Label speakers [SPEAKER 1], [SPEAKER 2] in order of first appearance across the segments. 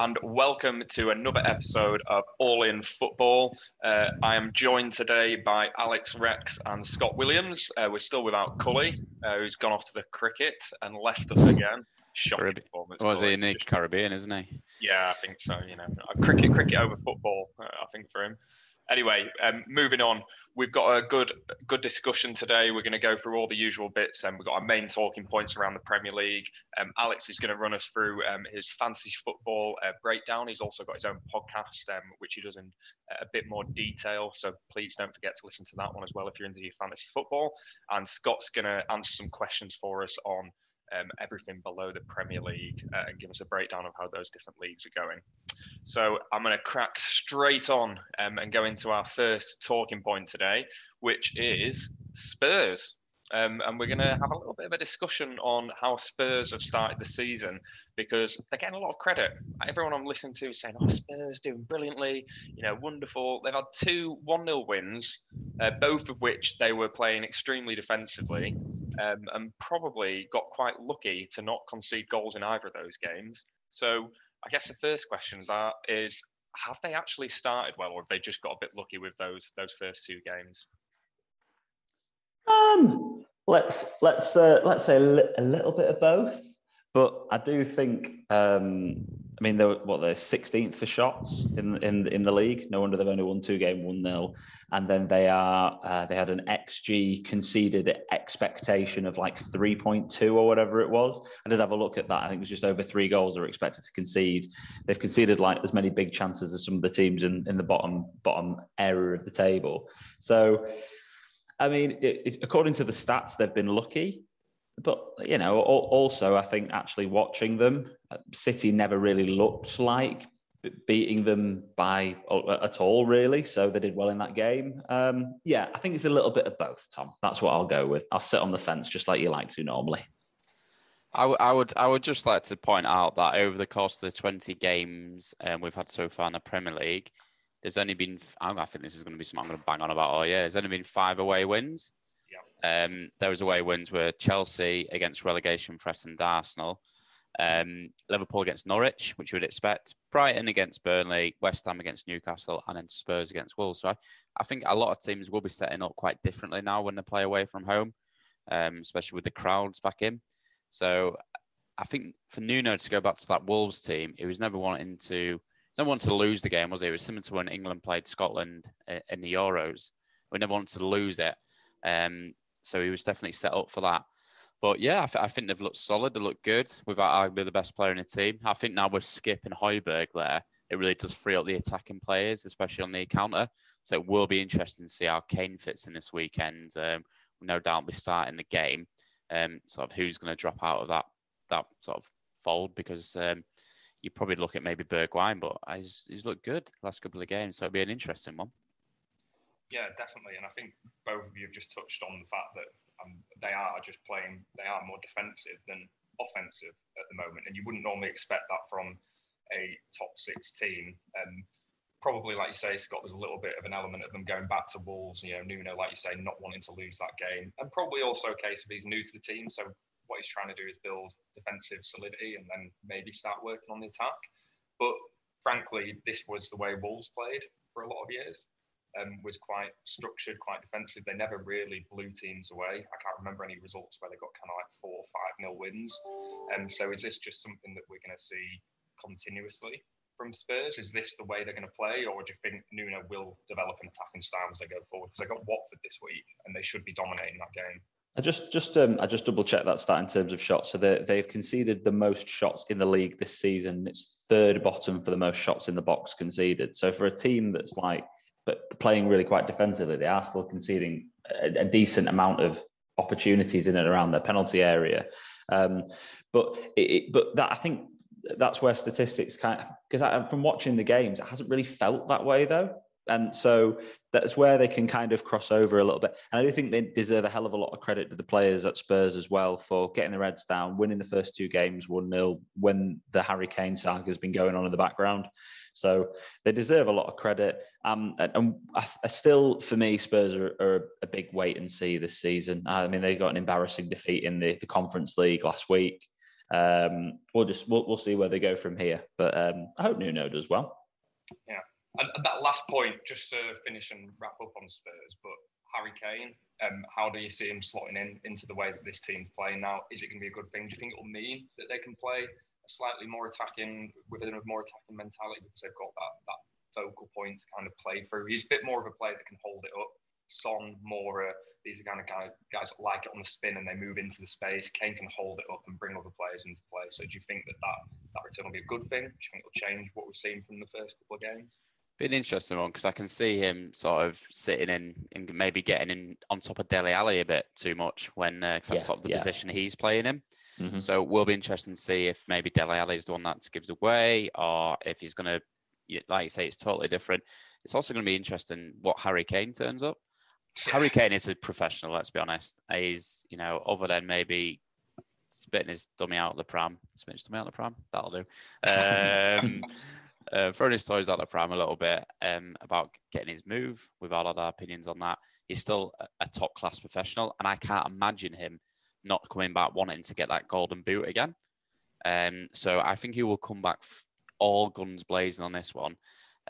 [SPEAKER 1] And welcome to another episode of All In Football. Uh, I am joined today by Alex Rex and Scott Williams. Uh, we're still without Cully, uh, who's gone off to the cricket and left us again. Shocking performance.
[SPEAKER 2] Was he in the Caribbean, isn't he?
[SPEAKER 1] Yeah, I think so. You know, cricket, cricket over football. Uh, I think for him. Anyway, um, moving on. We've got a good, good discussion today. We're going to go through all the usual bits, and we've got our main talking points around the Premier League. Um, Alex is going to run us through um, his fantasy football uh, breakdown. He's also got his own podcast, um, which he does in a bit more detail. So please don't forget to listen to that one as well if you're into your fantasy football. And Scott's going to answer some questions for us on um, everything below the Premier League uh, and give us a breakdown of how those different leagues are going. So I'm going to crack straight on um, and go into our first talking point today, which is Spurs. Um, and we're going to have a little bit of a discussion on how Spurs have started the season because they're getting a lot of credit. Everyone I'm listening to is saying, "Oh, Spurs doing brilliantly, you know, wonderful." They've had two one-nil wins, uh, both of which they were playing extremely defensively, um, and probably got quite lucky to not concede goals in either of those games. So I guess the first questions are is have they actually started well, or have they just got a bit lucky with those those first two games?
[SPEAKER 3] Um, let's let's uh, let's say a, li- a little bit of both, but I do think. Um, I mean, they were what they're 16th for shots in in in the league. No wonder they've only won two game, one nil, and then they are uh, they had an xG conceded expectation of like 3.2 or whatever it was. I did have a look at that. I think it was just over three goals were expected to concede. They've conceded like as many big chances as some of the teams in in the bottom bottom area of the table. So. I mean, it, it, according to the stats, they've been lucky. But, you know, also, I think actually watching them, uh, City never really looked like beating them by at all, really. So they did well in that game. Um, yeah, I think it's a little bit of both, Tom. That's what I'll go with. I'll sit on the fence just like you like to normally.
[SPEAKER 2] I, w- I would I would just like to point out that over the course of the 20 games um, we've had so far in the Premier League, there's only been I think this is going to be something I'm going to bang on about all year. There's only been five away wins. Um, those away wins were Chelsea against relegation Preston and Arsenal, um, Liverpool against Norwich, which you would expect, Brighton against Burnley, West Ham against Newcastle, and then Spurs against Wolves. So I, I think a lot of teams will be setting up quite differently now when they play away from home, um, especially with the crowds back in. So I think for Nuno to go back to that Wolves team, he was never wanting to never wanted to lose the game, was he? It was similar to when England played Scotland in the Euros. We never wanted to lose it. Um, so he was definitely set up for that. But yeah, I, th- I think they've looked solid. They look good without arguably the best player in the team. I think now with Skipp and Højbjerg there, it really does free up the attacking players, especially on the counter. So it will be interesting to see how Kane fits in this weekend. Um, no doubt be starting the game. Um, sort of who's going to drop out of that that sort of fold because um, you probably look at maybe Bergwijn, but he's, he's looked good last couple of games, so it'll be an interesting one.
[SPEAKER 1] Yeah, definitely. And I think both of you have just touched on the fact that um, they are just playing, they are more defensive than offensive at the moment. And you wouldn't normally expect that from a top six team. Um, probably, like you say, Scott, there's a little bit of an element of them going back to Wolves, you know, Nuno, like you say, not wanting to lose that game. And probably also a case of he's new to the team. So what he's trying to do is build defensive solidity and then maybe start working on the attack. But frankly, this was the way Wolves played for a lot of years um, was quite structured, quite defensive. They never really blew teams away. I can't remember any results where they got kind of like four or five nil wins. And um, so, is this just something that we're going to see continuously from Spurs? Is this the way they're going to play, or do you think Nuno will develop an attacking style as they go forward? Because they got Watford this week, and they should be dominating that game.
[SPEAKER 3] I just just um, I just double checked that stat in terms of shots. So they they've conceded the most shots in the league this season. It's third bottom for the most shots in the box conceded. So for a team that's like but playing really quite defensively, they are still conceding a, a decent amount of opportunities in and around their penalty area. Um, but it, but that I think that's where statistics kind of because from watching the games, it hasn't really felt that way though. And so that's where they can kind of cross over a little bit. And I do think they deserve a hell of a lot of credit to the players at Spurs as well for getting the Reds down, winning the first two games 1 0 when the Harry Kane saga has been going on in the background. So they deserve a lot of credit. Um, and, and I, I still, for me, Spurs are, are, a big wait and see this season. I mean, they got an embarrassing defeat in the, the Conference League last week. um, we'll just we'll, we'll see where they go from here. But um, I hope Nuno does well.
[SPEAKER 1] Yeah, and that last point, just to finish and wrap up on Spurs, but Harry Kane, um, how do you see him slotting in into the way that this team's playing now? Is it going to be a good thing? Do you think it'll mean that they can play a slightly more attacking, with a more attacking mentality because they've got that that focal point to kind of play through? He's a bit more of a player that can hold it up. Son more, uh, these are kind of guys, guys that like it on the spin and they move into the space. Kane can hold it up and bring other players into play. So do you think that that, that return will be a good thing? Do you think it'll change what we've seen from the first couple of games?
[SPEAKER 2] Be an interesting one because I can see him sort of sitting in and maybe getting in on top of Dele Alli a bit too much when uh, that's sort of the yeah. position he's playing in. Mm-hmm. So we'll be interesting to see if maybe Dele Alli is the one that gives away or if he's going to, like you say, it's totally different. It's also going to be interesting what Harry Kane turns up. Harry Kane is a professional, let's be honest. He's, you know, other than maybe spitting his dummy out of the pram, spitting his dummy out of the pram, that'll do. Um, uh, throwing his toys out the pram a little bit um, about getting his move. We've all had our opinions on that. He's still a, top class professional, and I can't imagine him not coming back wanting to get that golden boot again. Um, so I think he will come back all guns blazing on this one.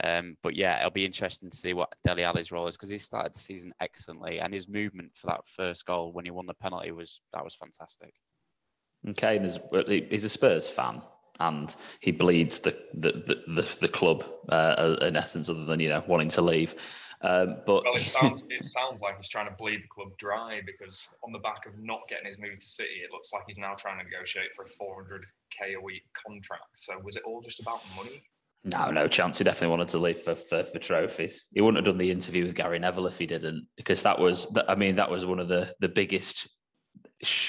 [SPEAKER 2] Um, but yeah, it'll be interesting to see what Dele Alli's role is because he started the season excellently, and his movement for that first goal when he won the penalty was that was fantastic.
[SPEAKER 3] Okay, and he's a Spurs fan and he bleeds the the the, the, the club uh, in essence, other than you know wanting to leave. Um, but
[SPEAKER 1] well, it sounds, it sounds like he's trying to bleed the club dry because on the back of not getting his move to City, it looks like he's now trying to negotiate for a 400k a week contract. So was it all just about money?
[SPEAKER 3] No, no chance. He definitely wanted to leave for, for, for trophies. He wouldn't have done the interview with Gary Neville if he didn't, because that was, I mean, that was one of the the biggest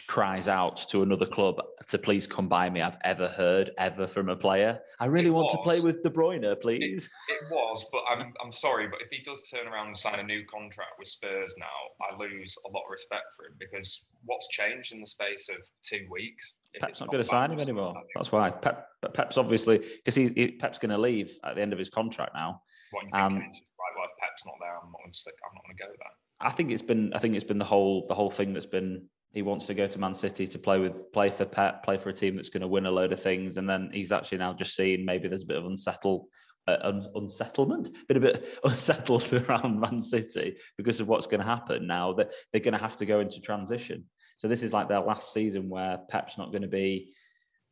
[SPEAKER 3] cries out to another club to please come by me I've ever heard ever from a player. I really it want was. to play with De Bruyne, please.
[SPEAKER 1] It, it, was, but I'm, I'm sorry, but if he does turn around and sign a new contract with Spurs now, I lose a lot of respect for him because what's changed in the space of two weeks?
[SPEAKER 3] Pep's not, not going to sign him anymore. That's why Pep, Pep's obviously because he's he, Pep's going to leave at the end of his contract now.
[SPEAKER 1] What you think? Um, right, well, if Pep's not there, I'm not going to stick. I'm not going to go there.
[SPEAKER 3] I think it's been I think it's been the whole the whole thing that's been he wants to go to Man City to play with play for Pep, play for a team that's going to win a load of things, and then he's actually now just seen maybe there's a bit of unsettled uh, un, unsettlement, been a bit unsettled around Man City because of what's going to happen now that they're going to have to go into transition. So this is like their last season where Pep's not going to be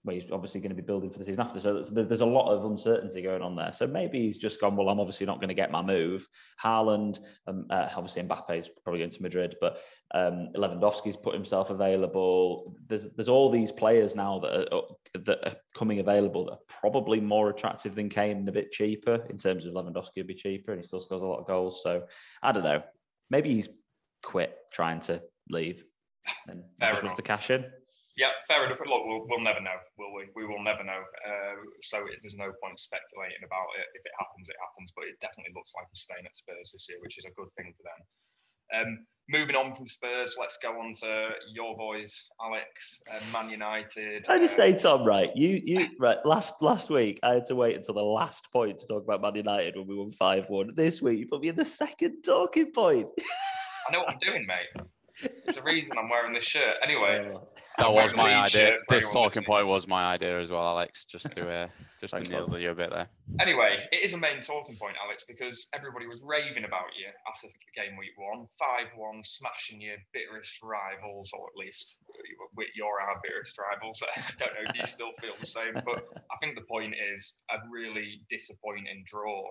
[SPEAKER 3] well, he's obviously going to be building for the season after. So there's a lot of uncertainty going on there. So maybe he's just gone, well, I'm obviously not going to get my move. Haaland, um, uh, obviously Mbappe is probably going to Madrid, but um, Lewandowski's put himself available. There's there's all these players now that are, uh, that are coming available that are probably more attractive than Kane and a bit cheaper in terms of Lewandowski would be cheaper and he still scores a lot of goals. So I don't know. Maybe he's quit trying to leave and just wants to cash in.
[SPEAKER 1] Yeah, fair enough. Look, we'll, we'll never know, will we? We will never know. Uh, so it, there's no point speculating about it. If it happens, it happens. But it definitely looks like he's staying at Spurs this year, which is a good thing for them. Um, moving on from Spurs, let's go on to your boys, Alex, uh, Man United.
[SPEAKER 3] I just say, Tom, right? You, you, right? Last last week, I had to wait until the last point to talk about Man United when we won five one. This week, you put me in the second talking point.
[SPEAKER 1] I know what I'm doing, mate. There's a reason I'm wearing this shirt. Anyway,
[SPEAKER 2] that was my idea. This talking point was my idea as well, Alex. Just to uh, just to nail you a bit there.
[SPEAKER 1] Anyway, it is a main talking point, Alex, because everybody was raving about you after game week one, five one, smashing your bitterest rivals, or at least you're our bitterest rivals. I don't know if you still feel the same, but I think the point is a really disappointing draw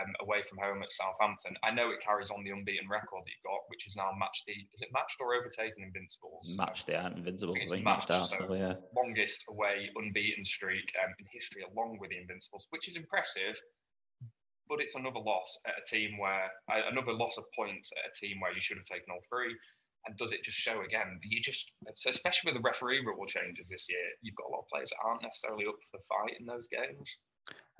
[SPEAKER 1] um, away from home at Southampton. I know it carries on the unbeaten record that you've got, which is now matched the is it matched or overtaken Invincibles?
[SPEAKER 3] Matched the Invincibles, I think matched, matched Arsenal, so yeah.
[SPEAKER 1] Longest away unbeaten streak um, in history, along with the Invincibles, which is impressive. But it's another loss at a team where uh, another loss of points at a team where you should have taken all three. And does it just show again? You just, especially with the referee rule changes this year, you've got a lot of players that aren't necessarily up for the fight in those games.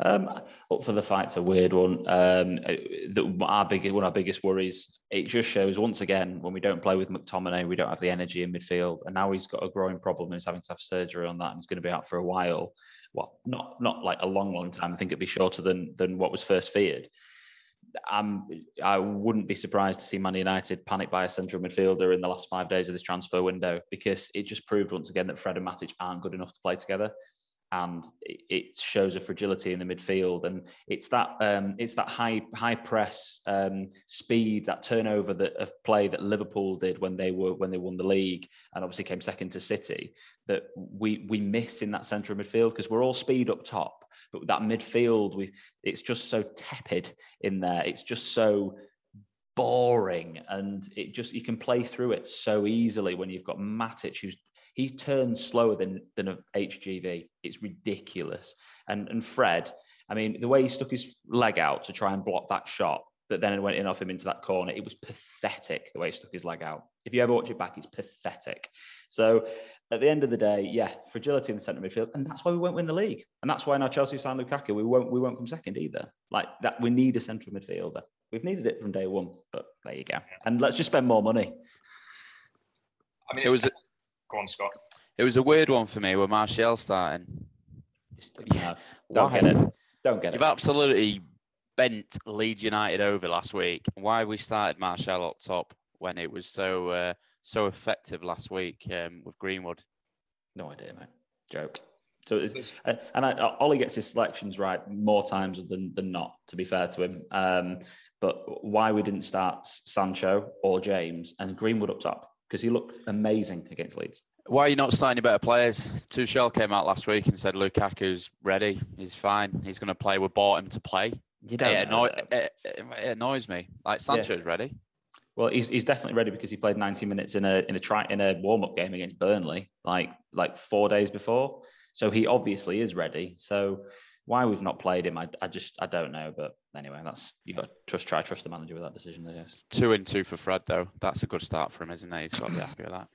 [SPEAKER 3] Um, up for the fight's a weird one. Um, the, our big, one of our biggest worries. It just shows once again when we don't play with McTominay, we don't have the energy in midfield, and now he's got a growing problem and he's having to have surgery on that, and he's going to be out for a while. Well, not not like a long, long time. I think it'd be shorter than than what was first feared. I'm, I wouldn't be surprised to see Man United panic by a central midfielder in the last five days of this transfer window because it just proved once again that Fred and Matic aren't good enough to play together and it shows a fragility in the midfield. And it's that um, it's that high high press um, speed, that turnover that of play that Liverpool did when they were when they won the league, and obviously came second to City. That we we miss in that centre of midfield because we're all speed up top, but that midfield we it's just so tepid in there. It's just so boring and it just you can play through it so easily when you've got Matic who's he turns slower than than a HGV. It's ridiculous. And and Fred, I mean, the way he stuck his leg out to try and block that shot that then went in off him into that corner, it was pathetic the way he stuck his leg out. If you ever watch it back, it's pathetic. So at the end of the day, yeah, fragility in the centre midfield, and that's why we won't win the league, and that's why now Chelsea signed Lukaku. We won't we won't come second either. Like that, we need a central midfielder. We've needed it from day one, but there you go. And let's just spend more money.
[SPEAKER 1] I mean, it was Go on, Scott.
[SPEAKER 2] It was a weird one for me with Martial starting.
[SPEAKER 3] Yeah, don't Why? get it. Don't get
[SPEAKER 2] it. You've absolutely bent Leeds United over last week. Why we started Martial up top when it was so uh, so effective last week um, with Greenwood?
[SPEAKER 3] No idea, mate. Joke. So it's, and I, Ole gets his selections right more times than, than not. To be fair to him, um, but why we didn't start Sancho or James and Greenwood up top? Because he looked amazing against Leeds.
[SPEAKER 2] Why are you not signing better players? Tuchel came out last week and said Lukaku's ready. He's fine. He's going to play. We bought him to play. You don't it, annoy, it, it, annoys me. Like Sancho's yeah. ready.
[SPEAKER 3] Well, he's, he's definitely ready because he played 90 minutes in a in a try in a warm up game against Burnley, like like four days before. So he obviously is ready. So why we've not played him, I, I just I don't know. But anyway, that's you got to trust try trust the manager with that decision. I guess.
[SPEAKER 2] Two and two for Fred though. That's a good start for him, isn't it? He's got to be happy with that.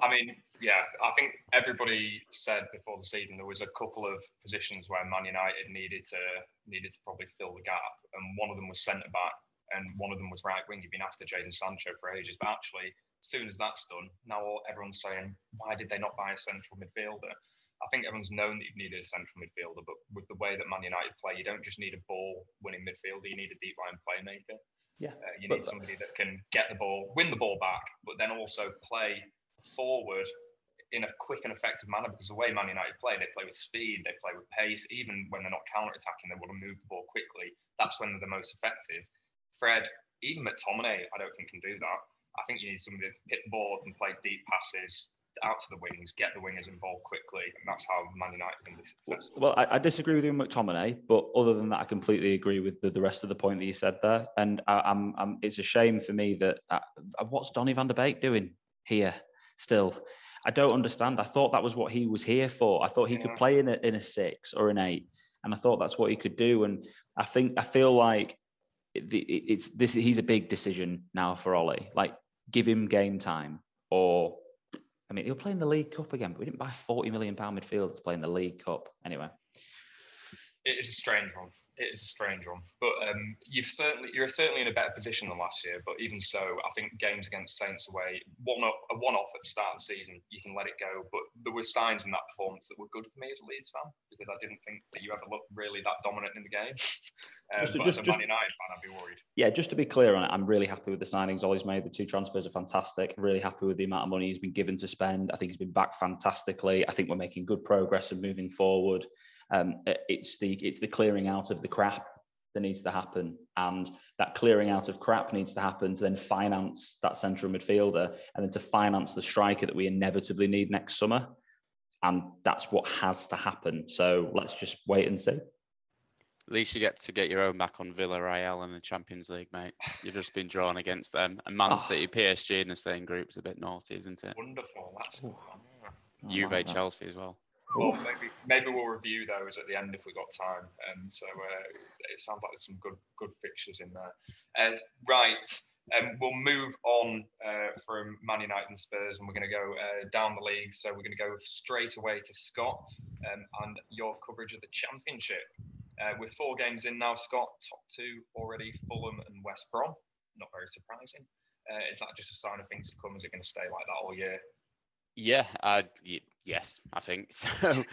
[SPEAKER 1] I mean, yeah, I think everybody said before the season there was a couple of positions where Man United needed to needed to probably fill the gap, and one of them was centre back, and one of them was right wing. You've been after Jadon Sancho for ages, but actually, as soon as that's done, now everyone's saying, why did they not buy a central midfielder? I think everyone's known that you've needed a central midfielder, but with the way that Man United play, you don't just need a ball winning midfielder, you need a deep line playmaker.
[SPEAKER 3] Yeah. Uh,
[SPEAKER 1] you need somebody that can get the ball, win the ball back, but then also play forward in a quick and effective manner because the way Man United play, they play with speed, they play with pace. Even when they're not counter attacking, they want to move the ball quickly. That's when they're the most effective. Fred, even McTominay, I don't think can do that. I think you need somebody to hit the ball and play deep passes, out to the wings, get the wingers involved quickly, and that's how Man United can be successful.
[SPEAKER 3] Well, I, I, disagree with you, McTominay, but other than that, I completely agree with the, the rest of the point that you said there. And I, am it's a shame for me that uh, what's Donny Van de Beek doing here still? I don't understand. I thought that was what he was here for. I thought he yeah. could play in a, in a six or an eight, and I thought that's what he could do. And I think I feel like it's this. He's a big decision now for Ole. Like, give him game time or I mean, he'll play in the League Cup again, but we didn't buy forty million pound midfielders to play in the League Cup anyway
[SPEAKER 1] it is a strange one. It is a strange one, but um, you've certainly you're certainly in a better position than last year. But even so, I think games against Saints away, one a one off at the start of the season, you can let it go. But there were signs in that performance that were good for me as a Leeds fan because I didn't think that you ever looked really that dominant in the game. Um, just, just, just, Man United fan, I'd be worried.
[SPEAKER 3] Yeah, just to be clear on it, I'm really happy with the signings Ole's made. The two transfers are fantastic. I'm really happy with the amount of money he's been given to spend. I think he's been back fantastically. I think we're making good progress and moving forward. Um, it's the it's the clearing out of the crap that needs to happen, and that clearing out of crap needs to happen to then finance that central midfielder, and then to finance the striker that we inevitably need next summer, and that's what has to happen. So let's just wait and see.
[SPEAKER 2] At least you get to get your own back on Villarreal in the Champions League, mate. You've just been drawn against them. And Man oh. City, PSG in the same group is a bit naughty, isn't it?
[SPEAKER 1] Wonderful. That's cool.
[SPEAKER 2] Juve, Chelsea as well.
[SPEAKER 1] Well, maybe maybe we'll review those at the end if we've got time. Um, so uh, it sounds like there's some good good fixtures in there. Uh, right, um, we'll move on uh, from Man United and Spurs, and we're going to go uh, down the league. So we're going to go straight away to Scott um, and your coverage of the Championship. Uh, with four games in now, Scott, top two already, Fulham and West Brom. Not very surprising. Uh, is that just a sign of things to come? Is it going to stay like that all year?
[SPEAKER 2] Yeah, I, Yes, I think so. um,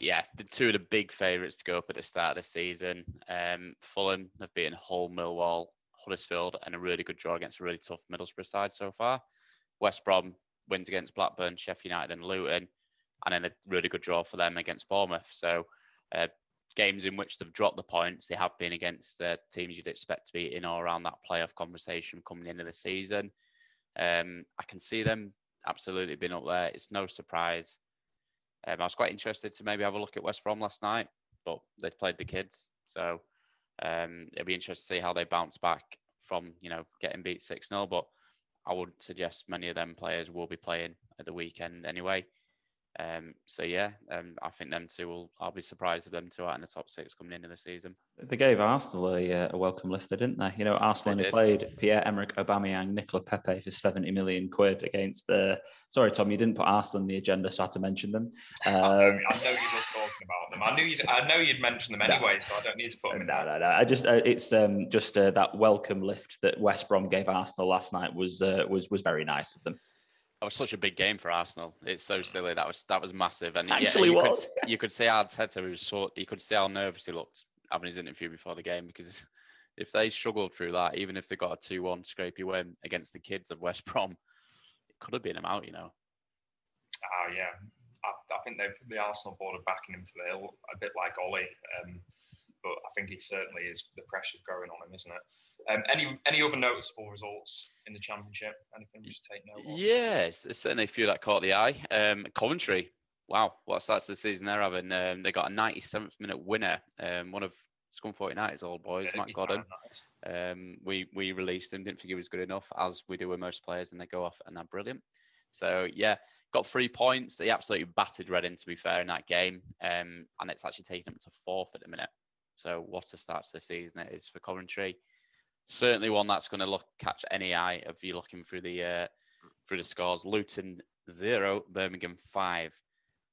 [SPEAKER 2] yeah, the two of the big favourites to go up at the start of the season. Um, Fulham have beaten Hull, Millwall, Huddersfield, and a really good draw against a really tough Middlesbrough side so far. West Brom wins against Blackburn, Sheffield United, and Luton, and then a really good draw for them against Bournemouth. So, uh, games in which they've dropped the points, they have been against uh, teams you'd expect to be in or around that playoff conversation coming into the season. Um, I can see them absolutely being up there. It's no surprise. Um, I was quite interested to maybe have a look at West Brom last night, but they played the kids, so um, it'll be interesting to see how they bounce back from you know getting beat six 0 But I would suggest many of them players will be playing at the weekend anyway. Um, so yeah, um, I think them two will. I'll be surprised if them two are in the top six coming into the season.
[SPEAKER 3] They gave Arsenal a, uh, a welcome lifter, didn't they? You know, Arsenal only played Pierre Emerick Aubameyang, Nicola Pepe for seventy million quid against the. Sorry, Tom, you didn't put Arsenal on the agenda, so I had to mention them.
[SPEAKER 1] Um, I, know, I know you were talking about them. I knew you'd. I know you'd mention them anyway, no, so I don't need to put them.
[SPEAKER 3] No, no, no. I just uh, it's um, just uh, that welcome lift that West Brom gave Arsenal last night was uh, was was very nice of them
[SPEAKER 2] that was such a big game for Arsenal. It's so silly. That was that was massive. And
[SPEAKER 3] actually
[SPEAKER 2] yeah, you
[SPEAKER 3] was.
[SPEAKER 2] Could, you could see Arteta was so you could see how nervous he looked having his interview before the game because if they struggled through that, even if they got a two-one scrapey win against the kids of West Brom, it could have been them out. You know.
[SPEAKER 1] Oh yeah, I, I think they the Arsenal board are backing him to the hill a bit like Ole. Um, but I think it certainly is the pressure's growing on him, isn't it? Um, any any other noticeable results in the championship? Anything we should take note of?
[SPEAKER 2] Yes, there's certainly a few that caught the eye. Um, Coventry, wow, what starts to the season they're having? Um, they got a 97th minute winner. Um, one of Scunthorpe United's old boys, yeah, Matt Godden. Nice. Um, we we released him, didn't think he was good enough, as we do with most players, and they go off and they're brilliant. So yeah, got three points. They absolutely battered Reading, to be fair, in that game, um, and it's actually taken them to fourth at the minute. So what a start to the season it is for Coventry. Certainly one that's going to look catch any eye of you looking through the uh, through the scores. Luton zero, Birmingham five.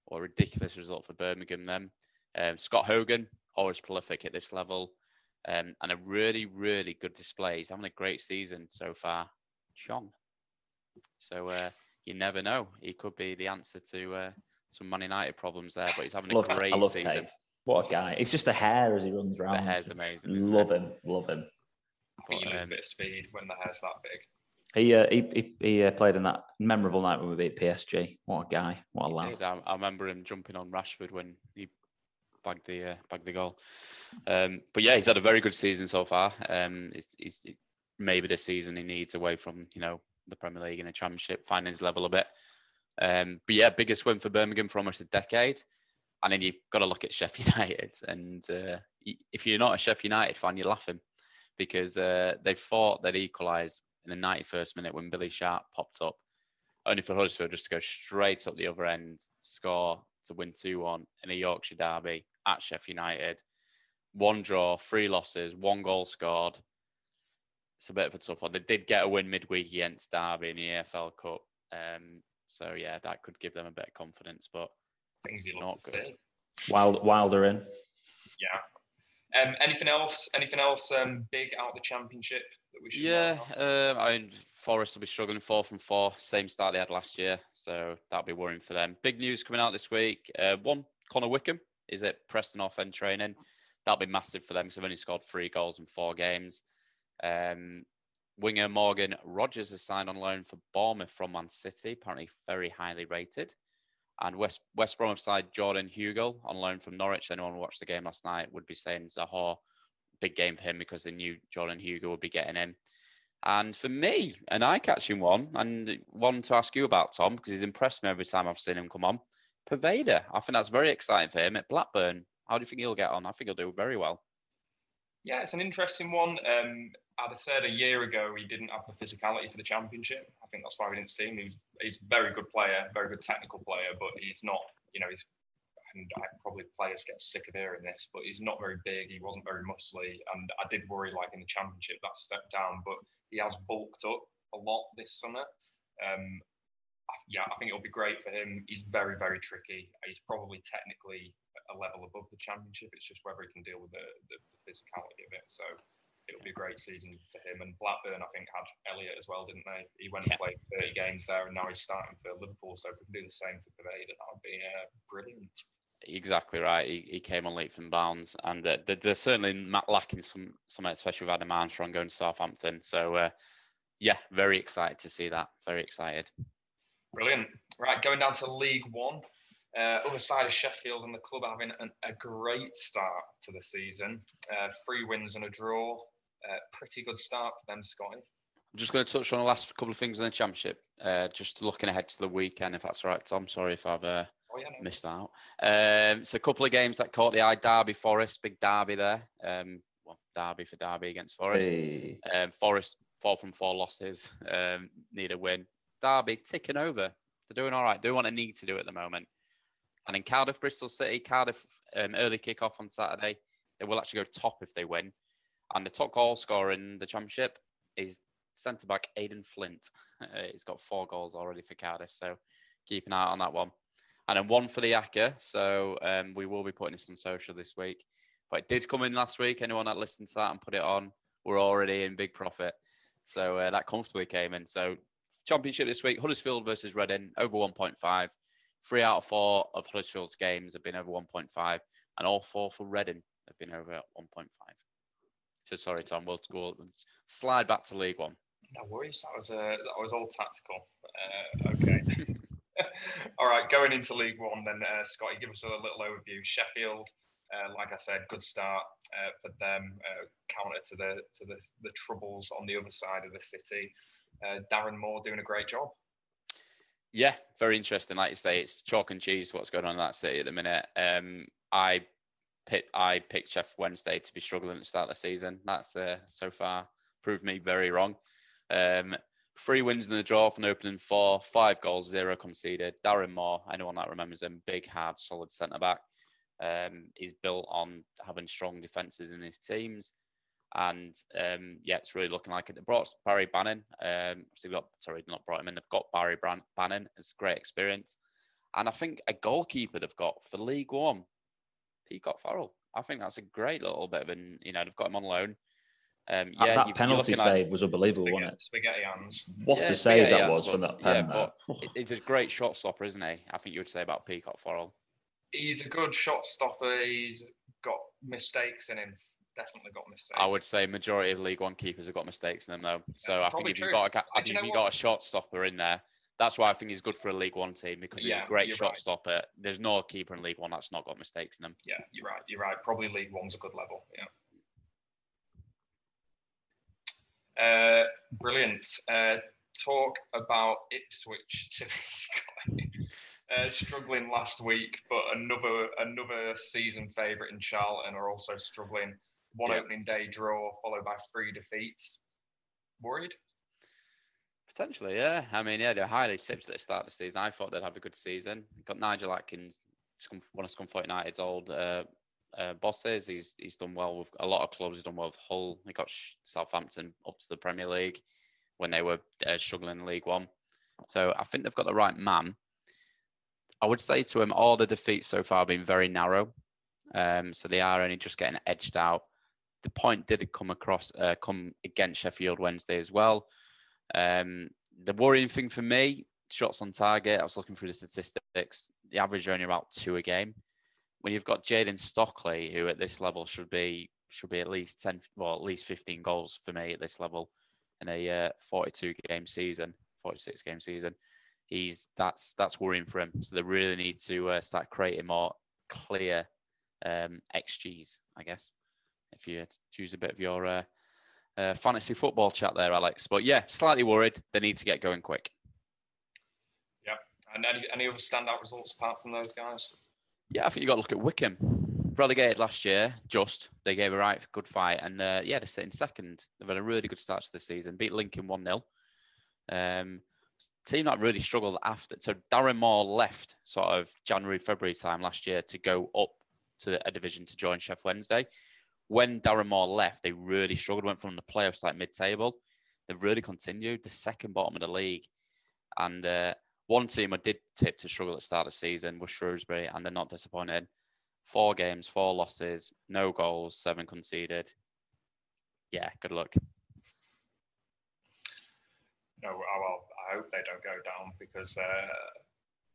[SPEAKER 2] What a ridiculous result for Birmingham then. Um, Scott Hogan, always prolific at this level. Um, and a really, really good display. He's having a great season so far. Chong. So uh, you never know. He could be the answer to uh, some Man United problems there, but he's having a love great season.
[SPEAKER 3] What a guy! It's just the hair as he runs around.
[SPEAKER 2] The hair's amazing.
[SPEAKER 3] Love him, love him.
[SPEAKER 1] I think you um, a bit of speed when the hair's that big.
[SPEAKER 3] He uh, he he, he uh, played in that memorable night when we beat PSG. What a guy! What a lad!
[SPEAKER 2] I, I remember him jumping on Rashford when he bagged the uh, bagged the goal. Um, but yeah, he's had a very good season so far. Um, he's, he's maybe the season he needs away from you know the Premier League and the Championship, finding his level a bit. Um, but yeah, biggest win for Birmingham for almost a decade and then you've got to look at Sheffield United. And uh, if you're not a Sheffield United fan, you're laughing because uh, they fought that equalised in the 91st minute when Billy Sharp popped up, only for Huddersfield just to go straight up the other end, score to win 2 1 in a Yorkshire derby at Sheffield United. One draw, three losses, one goal scored. It's a bit of a tough one. They did get a win midweek against Derby in the EFL Cup. Um, so, yeah, that could give them a bit of confidence. But
[SPEAKER 1] things you love to see.
[SPEAKER 3] Wild, Wilder in.
[SPEAKER 1] Yeah. Um, anything else? Anything else um, big out of the championship that we should?
[SPEAKER 2] Yeah, um, I mean, Forest will be struggling four from four, same start they had last year, so that'll be worrying for them. Big news coming out this week. Uh, one, Connor Wickham is at Preston North End training. That'll be massive for them because they've only scored three goals in four games. Um, winger Morgan Rogers has signed on loan for Bournemouth from Man City, apparently very highly rated. And West West Brom side Jordan Hugill on loan from Norwich. Anyone who watched the game last night would be saying Zaha, big game for him because they knew Jordan Hugill would be getting in. And for me, an eye-catching one, and one to ask you about, Tom, because he's impressed me every time I've seen him come on. Poveda, I think that's very exciting for him at Blackburn. How do you think he'll get on? I think he'll do very well.
[SPEAKER 1] Yeah, it's an interesting one. Um, I'd have said a year ago he didn't have the physicality for the championship. I think that's why we didn't see him. He's, a very good player, very good technical player, but he's not, you know, he's, and I probably players get sick of hearing this, but he's not very big. He wasn't very muscly. And I did worry, like in the championship, that step down, but he has bulked up a lot this summer. Um, yeah, I think it'll be great for him. He's very, very tricky. He's probably technically a level above the championship. It's just whether he can deal with the, the physicality of it. So it'll be a great season for him. And Blackburn, I think, had Elliott as well, didn't they? He went and played 30 games there, and now he's starting for Liverpool. So if we can do the same for Poveda, that would be uh, brilliant.
[SPEAKER 2] Exactly right. He, he came on leaps and bounds, and uh, they're, they're certainly lacking some some, especially with Adam Armstrong going to Southampton. So uh, yeah, very excited to see that. Very excited.
[SPEAKER 1] Brilliant. Right, going down to League One. Uh, other side of Sheffield and the club having an, a great start to the season. Uh, three wins and a draw. Uh, pretty good start for them, Scotty.
[SPEAKER 2] I'm just going to touch on the last couple of things in the championship. Uh, just looking ahead to the weekend, if that's all right, Tom. Sorry if I've uh,
[SPEAKER 1] Oh yeah, no.
[SPEAKER 2] missed out. Um, so a couple of games that caught the eye: Derby, Forest, big Derby there. Um, well, Derby for Derby against Forest.
[SPEAKER 3] Hey.
[SPEAKER 2] Um, Forest four from four losses. Um, need a win. Derby ticking over. They're doing all right. Doing what they need to do at the moment. And in Cardiff, Bristol City, Cardiff um, early kick-off on Saturday. They will actually go top if they win. And the top goal scorer in the championship is centre back Aden Flint. Uh, he's got four goals already for Cardiff, so keep an eye on that one. And then one for the Acca. So um, we will be putting this on social this week. But it did come in last week. Anyone that listened to that and put it on, we're already in big profit. So uh, that comfortably came in. So championship this week: Huddersfield versus Reading over 1.5. Three out of four of Huddersfield's games have been over 1.5, and all four for Reading have been over 1.5. So sorry, Tom. We'll go slide back to League One.
[SPEAKER 1] No worries. That was uh, that was all tactical. Uh, okay. all right. Going into League One, then uh, Scotty, give us a little overview. Sheffield, uh, like I said, good start uh, for them. Uh, counter to the to the the troubles on the other side of the city. Uh, Darren Moore doing a great job.
[SPEAKER 2] Yeah, very interesting. Like you say, it's chalk and cheese what's going on in that city at the minute. Um, I picked I picked Sheffield Wednesday to be struggling at the start of the season. That's uh, so far proved me very wrong. Um, three wins in the draw from opening four, five goals, zero conceded. Darren Moore, anyone that remembers him, big, hard, solid centre back. Um, he's built on having strong defences in his teams. And um, yeah, it's really looking like it. They brought Barry Bannan. Um, so they've got, sorry, not brought him in. They've got Barry Bannan. It's great experience. And I think a goalkeeper they've got for League One, Peacock Farrell. I think that's a great little bit of an, you know, they've got him on loan. Um, yeah,
[SPEAKER 3] that
[SPEAKER 2] you-
[SPEAKER 3] penalty
[SPEAKER 2] looking at-
[SPEAKER 3] save was unbelievable, wasn't it?
[SPEAKER 1] spaghetti hands.
[SPEAKER 3] What
[SPEAKER 2] Yeah,
[SPEAKER 3] a save that
[SPEAKER 2] hands,
[SPEAKER 3] was from that pen.
[SPEAKER 2] yeah, but it- It's a great shot stopper, isn't he? I think you would say about Peacock Farrell.
[SPEAKER 1] He's a good shot stopper. He's got mistakes in him. Definitely got mistakes.
[SPEAKER 2] I would say majority of League One keepers have got mistakes in them though. So I think if you've got a, ca- if
[SPEAKER 1] you
[SPEAKER 2] you've
[SPEAKER 1] know
[SPEAKER 2] got a shot stopper in there, that's why I think he's good for a League One team because he's
[SPEAKER 1] Yeah,
[SPEAKER 2] a great shot
[SPEAKER 1] right.
[SPEAKER 2] stopper. There's no keeper in League One that's not got mistakes in them.
[SPEAKER 1] Yeah, you're right. You're right. Probably League One's a good level. Yeah. Uh, brilliant. Uh, talk about Ipswich to this guy. Uh, struggling last week, but another another season favourite in Charlton are also struggling. One
[SPEAKER 2] Yeah.
[SPEAKER 1] opening day draw followed by three defeats. Worried?
[SPEAKER 2] Potentially, yeah. I mean, yeah, they're highly tipped at the start of the season. I thought they'd have a good season. Got Nigel Adkins, one of Scunthorpe United's old uh, uh, bosses. He's he's done well with a lot of clubs. He's done well with Hull. He got Southampton up to the Premier League when they were uh, struggling in League One. So I think they've got the right man. I would say to him, all the defeats so far have been very narrow. Um, so they are only just getting edged out. The point did come across, uh, come against Sheffield Wednesday as well. Um, the worrying thing for me, shots on target. I was looking through the statistics. The average are only about two a game. When you've got Jayden Stockley, who at this level should be should be at least ten, well, at least fifteen goals for me at this level in a uh, 42 game season, 46 game season. He's that's that's worrying for him. So they really need to uh, start creating more clear um, XGs, I guess. If you choose a bit of your uh, uh, fantasy football chat there, Alex. But yeah, slightly worried. They need to get going quick. Yeah.
[SPEAKER 1] And any, any other standout results apart from those guys?
[SPEAKER 2] Yeah, I think you got to look at Wycombe. Relegated last year, just they gave a right good fight, and uh, yeah, they're sitting second. They've had a really good start to the season. Beat Lincoln one 0 um, Team that really struggled after. So Darren Moore left sort of January February time last year to go up to a division to join Sheff Wednesday. When Darren Moore left, they really struggled. Went from the playoffs like mid-table. They've really continued the second bottom of the league, and uh, one team I did tip to struggle at the start of the season was Shrewsbury, and they're not disappointed. Four games, four losses, no goals, seven conceded. yeah, good luck.
[SPEAKER 1] No, well, I hope they don't go down because uh,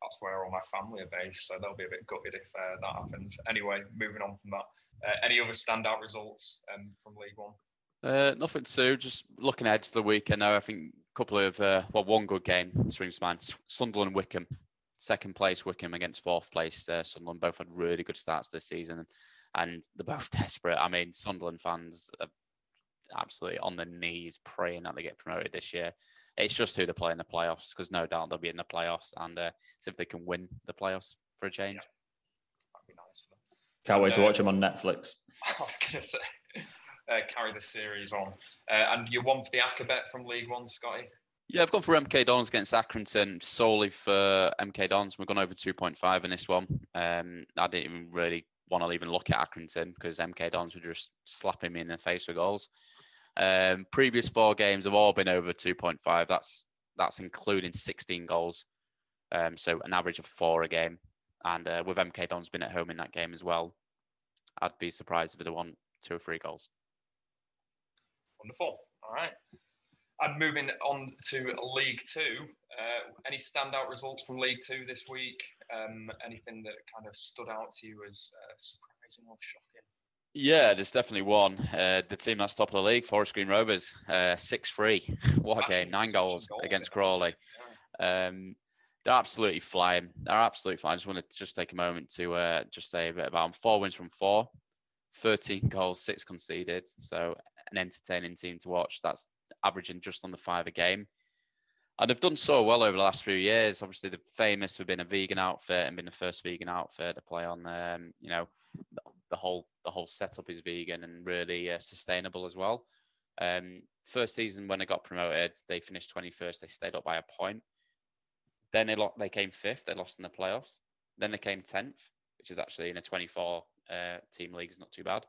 [SPEAKER 1] that's where all my family are based. So they'll be a bit gutted if uh, that happens. Anyway, moving on from that. Uh, any other standout results um, from League One?
[SPEAKER 2] Uh, nothing to just looking ahead to the weekend now. I think a couple of uh, well, one good game springs to mind. Sunderland Wycombe, second place Wycombe against fourth place uh, Sunderland. Both had really good starts this season, and they're both desperate. I mean, Sunderland fans are absolutely on their knees praying that they get promoted this year. It's just who they play in the playoffs because no doubt they'll be in the playoffs and uh, see if they can win the playoffs for a change. Yeah.
[SPEAKER 1] That'd.
[SPEAKER 3] Can't wait to watch them on Netflix.
[SPEAKER 1] uh, carry the series on. Uh, and you won for the Acabet from League One, Scotty?
[SPEAKER 2] Yeah, I've gone for MK Dons against Accrington solely for MK Dons. We've gone over 2.5 in this one. Um, I didn't even really want to even look at Accrington because MK Dons were just slapping me in the face with goals. Um, previous four games have all been over 2.5. That's that's including 16 goals. Um, so an average of four a game. And uh, with MK Dons been at home in that game as well, I'd be surprised if they won two or three goals.
[SPEAKER 1] Wonderful. All right. And moving on to League Two, uh, any standout results from League Two this week? Um, anything that kind of stood out to you as uh, surprising or shocking?
[SPEAKER 2] Yeah, there's definitely one. Uh, the team that's top of the league, Forest Green Rovers, uh, six three. What a game! Nine goals goal, against Crawley. Yeah. Um, they're absolutely flying. They're absolutely flying. I just want to just take a moment to uh, just say a bit about them. Four wins from four, 13 goals, six conceded. So an entertaining team to watch. That's averaging just on the five a game. And they've done so well over the last few years. Obviously, they're famous for being a vegan outfit and being the first vegan outfit to play on. Um, you know, the whole the whole setup is vegan and really uh, sustainable as well. Um, first season when they got promoted, they finished 21st. They stayed up by a point. Then they lo- they came fifth. They lost in the playoffs. Then they came 10th, which is actually in a 24 uh, team league is not too bad.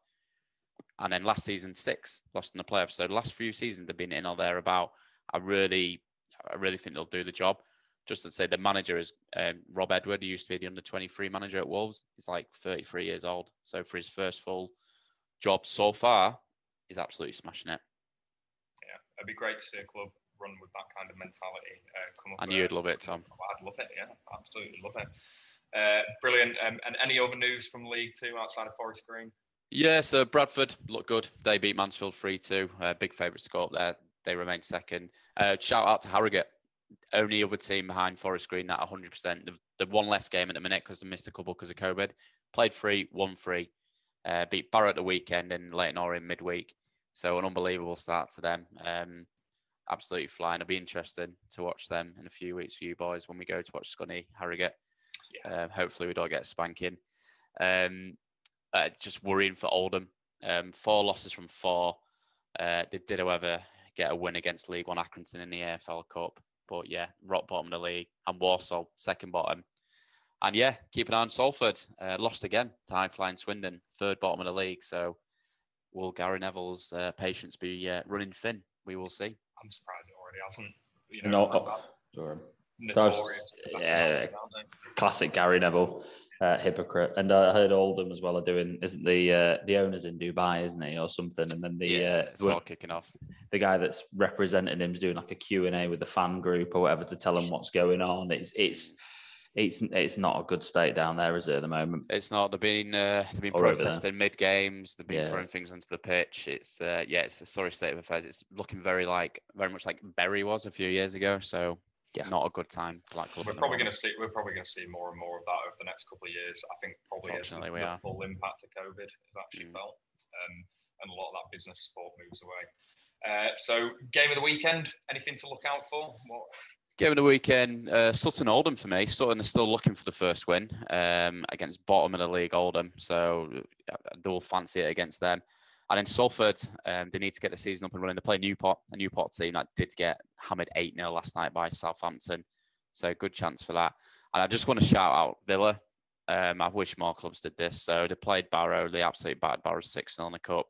[SPEAKER 2] And then last season, six lost in the playoffs. So the last few seasons they've been in or there about. I really, I really think they'll do the job. Just to say, the manager is um, Rob Edward. He used to be the under 23 manager at Wolves. He's like 33 years old. So for his first full job so far, he's absolutely smashing it.
[SPEAKER 1] Yeah, it'd be great to see a club run with that kind of mentality. Uh, come up
[SPEAKER 2] and you'd love it, Tom.
[SPEAKER 1] I'd love it. Yeah, absolutely love it. Uh, brilliant. Um, and any other news from League Two outside of Forest Green?
[SPEAKER 2] Yeah, so Bradford looked good. They beat Mansfield 3 2. Uh, big favourite score up there. They remain second. Uh, shout out to Harrogate. Only other team behind Forest Green at 100%. They've, they've one less game at the minute because they missed a couple because of COVID. Played three, won three. Uh, beat Barrow at the weekend and Leyton Orient midweek. So an unbelievable start to them. Um, absolutely flying. It'll be interesting to watch them in a few weeks for you boys when we go to watch Scunny Harrogate. Yeah. Um, hopefully we don't get spanking. Um, uh, just worrying for Oldham. Um, four losses from four. Uh, they did, however, get a win against League One Accrington in the EFL Cup. But yeah, rock bottom of the league. And Walsall, second bottom. And yeah, keep an eye on Salford. Uh, lost again to High Flying Swindon, third bottom of the league. So will Gary Neville's uh, patience be uh, running thin? We will see.
[SPEAKER 1] I'm surprised it already hasn't. You know, no, oh,
[SPEAKER 3] notorious. yeah, classic Gary Neville uh, hypocrite. And I heard Oldham as well are doing. Isn't the uh, the owners in Dubai, isn't he, or something? And then the
[SPEAKER 2] yeah, uh, it's all kicking off.
[SPEAKER 3] The guy that's representing him's doing like a Q and A with the fan group or whatever to tell them what's going on. It's it's. It's it's not a good state down there, is it, at the moment?
[SPEAKER 2] It's not. They've been uh, they've been protesting mid games. They've been yeah. throwing things onto the pitch. It's uh, yeah, it's a sorry state of affairs. It's looking very like very much like Bury was a few years ago. So yeah. not a good time.
[SPEAKER 1] Black Club we're probably going to see we're probably going to see more and more of that over the next couple of years. I think probably
[SPEAKER 2] Fortunately, we are.
[SPEAKER 1] full impact of COVID is actually mm. felt, um, and a lot of that business support moves away. Uh, so, game of the weekend. Anything to look out for? What?
[SPEAKER 2] Game of the weekend, uh, Sutton Oldham for me. Sutton is still looking for the first win um, against bottom of the league Oldham, so they'll fancy it against them. And then Salford, um, they need to get the season up and running. They play Newport, a Newport team that did get hammered 8 0 last night by Southampton. So good chance for that. And I just want to shout out Villa. Um, I wish more clubs did this. So they played Barrow, they absolutely battered Barrow 6 0 in the Cup.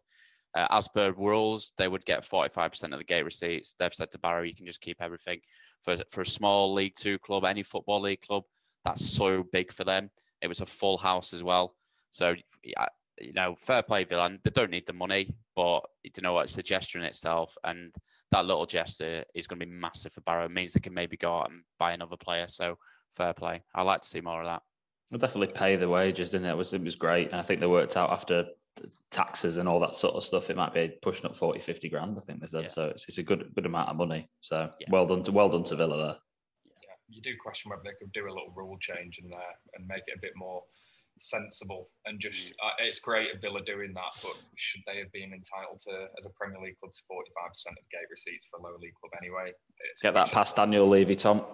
[SPEAKER 2] Uh, as per rules, they would get 45% of the gate receipts. They've said to Barrow, you can just keep everything. For, for a small League Two club, any football league club, that's so big for them. It was a full house as well. So you know, fair play, Villa. They don't need the money, but you know what? It's a gesture in itself, and that little gesture is going to be massive for Barrow. It means they can maybe go out and buy another player. So fair play. I like to see more of that.
[SPEAKER 3] They'll definitely pay the wages, didn't it? It was it was great, and I think they worked out after taxes and all that sort of stuff. It might be pushing up 40, 50 grand. I think they said yeah. so. It's, it's, a good good amount of money. So yeah. well done to well done to Villa there.
[SPEAKER 1] Yeah, you do question whether they could do a little rule change in there and make it a bit more sensible and just mm. uh, it's great of Villa doing that, but should they have been entitled to as a Premier League club to forty five percent of gate receipts for a lower league club anyway?
[SPEAKER 3] It's Get that past Daniel Levy, Tom.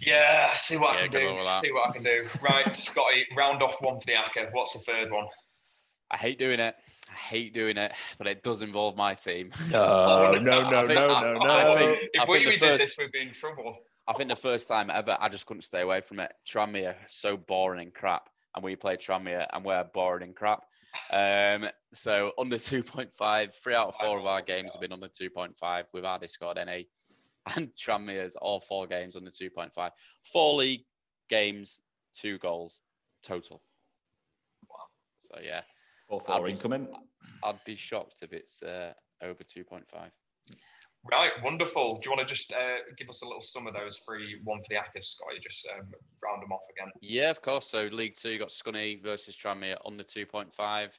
[SPEAKER 1] Yeah, see what yeah, I can do. See what I can do. Right, Scotty, round off one for the ACCA. What's the third one?
[SPEAKER 2] I hate doing it. I hate doing it, but it does involve my team.
[SPEAKER 3] No, no, no, no, no, no.
[SPEAKER 1] I think, if we did this, we'd be in trouble.
[SPEAKER 2] I think the first time ever, I just couldn't stay away from it. Tranmere, so boring and crap and we play Tranmere and we're boring and crap. Um, so under 2.5, three out of four of our games have been under 2.5. We've hardly scored any. And Tranmere's all four games under 2.5. Four league games, two goals total. Wow. So yeah.
[SPEAKER 3] 4 4 incoming.
[SPEAKER 2] I'd be shocked if it's uh, over 2.5.
[SPEAKER 1] Right, wonderful. Do you want to just uh, give us a little sum of those three, one for the Accas, Scotty? Just um, round them off again.
[SPEAKER 2] Yeah, of course. So League Two, you got Scunny versus Tranmere on the 2.5.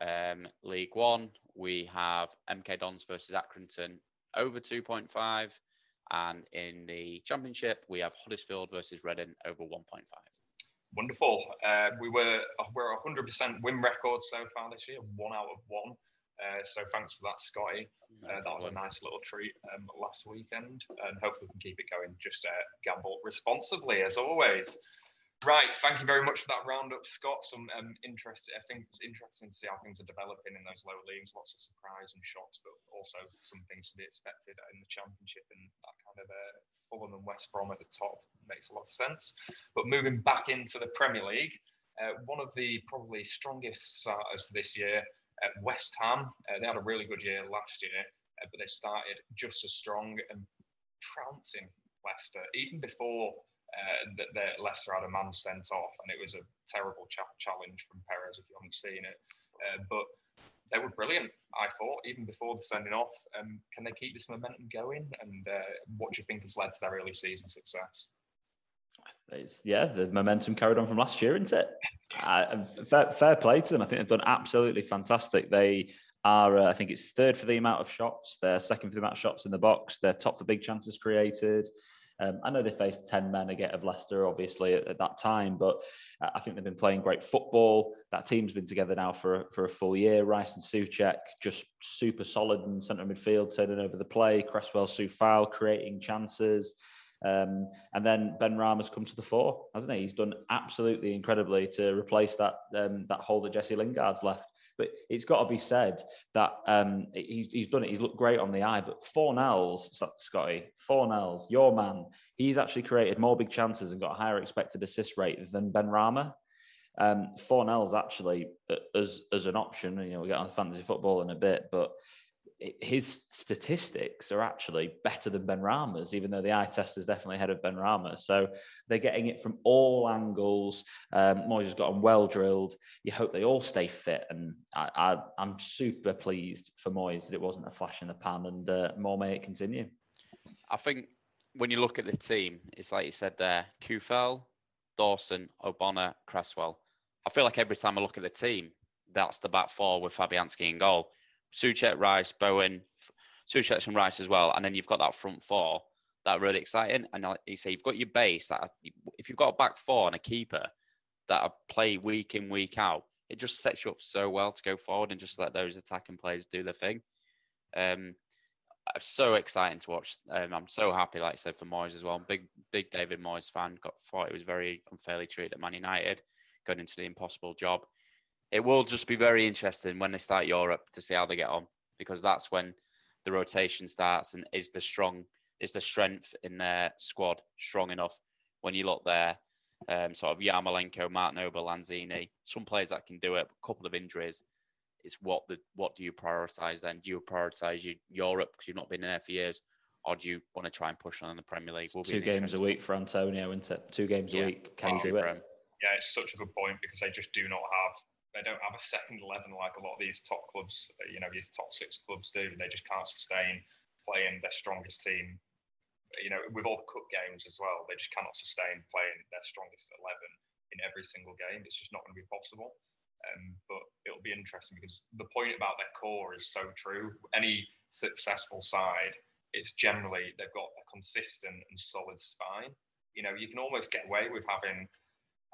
[SPEAKER 2] Um, League One, we have MK Dons versus Accrington over 2.5. And in the Championship, we have Huddersfield versus Reading over 1.5.
[SPEAKER 1] Wonderful. Uh, we were we're 100% win record so far this year, one out of one. Uh, so thanks for that, Scotty. Uh, that was a nice little treat um, last weekend, and hopefully we can keep it going. Just uh, gamble responsibly, as always. Right, thank you very much for that roundup, Scott. Some um, interest. I think it's interesting to see how things are developing in those lower leagues. Lots of surprise and shocks, but also some things to be expected in the Championship and that kind of uh, Fulham and West Brom at the top makes a lot of sense. But moving back into the Premier League, uh, one of the probably strongest starters for this year at West Ham, uh, they had a really good year last year, uh, but they started just as strong and trouncing Leicester even before uh, that the, Leicester had a man sent off, and it was a terrible cha- challenge from Perez if you haven't seen it. Uh, but they were brilliant, I thought, even before the sending off. Um, can they keep this momentum going? And uh, what do you think has led to their early season success?
[SPEAKER 3] It's, yeah, the momentum carried on from last year, isn't it? Uh, fair, fair, play to them. I think they've done absolutely fantastic. They are, uh, I think it's third for the amount of shots. They're second for the amount of shots in the box. They're top for big chances created. Um, I know they faced 10 men again of Leicester, obviously, at, at, that time, but I think they've been playing great football. That team's been together now for, for a full year. Rice and Soucek just super solid in centre midfield, turning over the play. Cresswell, Coufal creating chances. Um, and then Ben Benrahma's come to the fore, hasn't he? He's done absolutely incredibly to replace that um, that hole that Jesse Lingard's left. But it's got to be said that um, he's, he's done it. He's looked great on the eye. But Fornals, Scotty, Fornals, your man, he's actually created more big chances and got a higher expected assist rate than Benrahma. Um, Fornals actually, as as an option, you know, we get on fantasy football in a bit, but his statistics are actually better than Benrahma's, even though the eye test is definitely ahead of Benrahma. So they're getting it from all angles. Um, Moyes has got them well drilled. You hope they all stay fit, and I, am super pleased for Moyes that it wasn't a flash in the pan, and uh, more may it continue.
[SPEAKER 2] I think when you look at the team, it's like you said there: Coufal, Dawson, Ogbonna, Cresswell. I feel like every time I look at the team, that's the back four with Fabianski in goal Soucek, Rice, Bowen, Soucek and Rice as well, and then you've got that front four that are really exciting. And like you say, you've got your base that if you've got a back four and a keeper that play week in week out, it just sets you up so well to go forward and just let those attacking players do their thing. Um, so exciting to watch. Um, I'm so happy, like I said, for Moyes as well. Big, big David Moyes fan. Got thought he was very unfairly treated at Man United, going into the impossible job it will just be very interesting when they start Europe to see how they get on because that's when the rotation starts and is the strong is the strength in their squad strong enough when you look there um, sort of Yarmolenko, Mark Noble, Lanzini, some players that can do it, a couple of injuries. It's what the what do you prioritize then? Do you prioritize you, Europe because you've not been there for years, or do you want to try and push on in the Premier League?
[SPEAKER 3] Will Two games a week for Antonio, isn't it? Two games yeah, a week. Can you do it?
[SPEAKER 1] Yeah, it's such a good point because they just do not have they don't have a second eleven like a lot of these top clubs, uh, you know, these top six clubs do. They just can't sustain playing their strongest team. You know, with all the cup games as well, they just cannot sustain playing their strongest eleven in every single game. It's just not going to be possible. Um, but it'll be interesting because the point about their core is so true. Any successful side, it's generally they've got a consistent and solid spine. You know, you can almost get away with having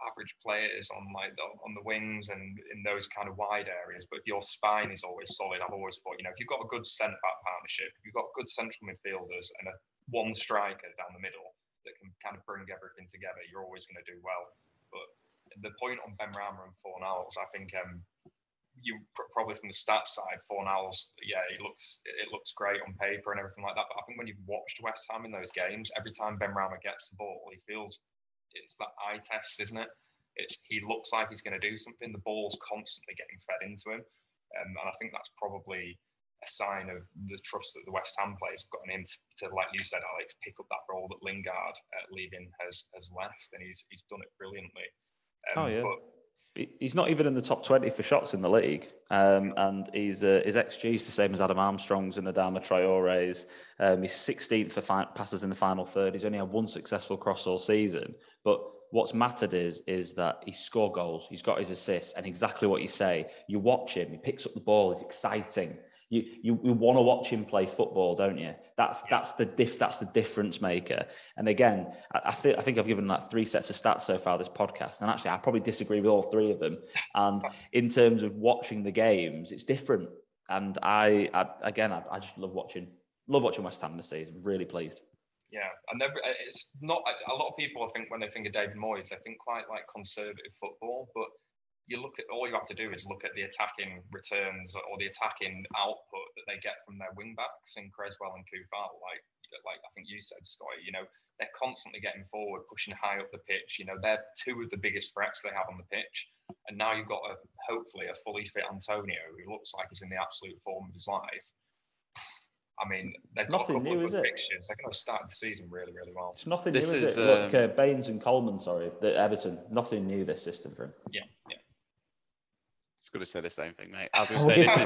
[SPEAKER 1] average players on like the, on the wings and in those kind of wide areas. But your spine is always solid, I've always thought, you know, if you've got a good centre back partnership, if you've got good central midfielders and a one striker down the middle that can kind of bring everything together, you're always going to do well. But the point on Benrahma and Fornals, I think um, you probably from the stats side, Fornals, yeah, he looks it looks great on paper and everything like that. But I think when you've watched West Ham in those games, every time Benrahma gets the ball, he feels it's that eye test, isn't it? It's he looks like he's going to do something. The ball's constantly getting fed into him, um, and I think that's probably a sign of the trust that the West Ham players have got in him to, to like you said, Alex, pick up that role that Lingard uh, leaving has has left, and he's he's done it brilliantly.
[SPEAKER 3] Um, oh yeah. But, He's not even in the top 20 for shots in the league. Um, and he's, uh, his XG is the same as Adam Armstrong's and Adama Traore's. Um, he's 16th for fi- passes in the final third. He's only had one successful cross all season. But what's mattered is, is that he scored goals, he's got his assists, and exactly what you say. You watch him, he picks up the ball, he's exciting you you, you want to watch him play football, don't you? That's that's the diff that's the difference maker. And again, I, I think I think I've given that three sets of stats so far this podcast, and actually I probably disagree with all three of them. And in terms of watching the games, it's different. And I, I again, I, I just love watching love watching West Ham this season. Really pleased.
[SPEAKER 1] Yeah, and it's not a lot of people. I think when they think of David Moyes, they think quite like conservative football, but you look at all you have to do is look at the attacking returns or the attacking output that they get from their wing backs in Cresswell and Coufal. Like like I think you said, Scott, you know, they're constantly getting forward, pushing high up the pitch. You know, they're two of the biggest threats they have on the pitch. And now you've got a hopefully a fully fit Antonio who looks like he's in the absolute form of his life. I mean, they've got nothing new, is it? Pictures. They're going to start the season really, really well.
[SPEAKER 3] It's nothing this new, is, is it? Um... Look, uh, Baines and Coleman, sorry, the Everton, nothing new this system for him.
[SPEAKER 1] Yeah, yeah
[SPEAKER 2] going to say the same thing, mate. I was going to say this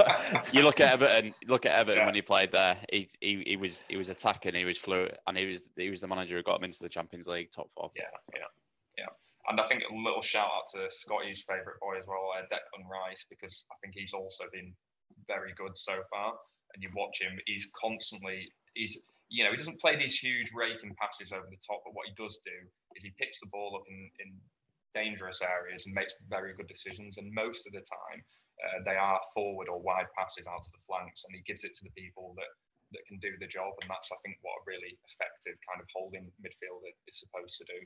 [SPEAKER 2] is, you look at Everton. Look at Everton yeah. when he played there. He, he he was he was attacking. He was fluid, and he was he was the manager who got him into the Champions League top four.
[SPEAKER 1] Yeah, yeah, yeah. And I think a little shout out to Scotty's favourite boy as well, uh, Declan Rice, because I think he's also been very good so far. And you watch him; he's constantly he's you know he doesn't play these huge raking passes over the top, but what he does do is he picks the ball up in, in dangerous areas and makes very good decisions. And most of the time, uh, they are forward or wide passes out to the flanks, and he gives it to the people that that can do the job. And that's, I think, what a really effective kind of holding midfielder is supposed to do.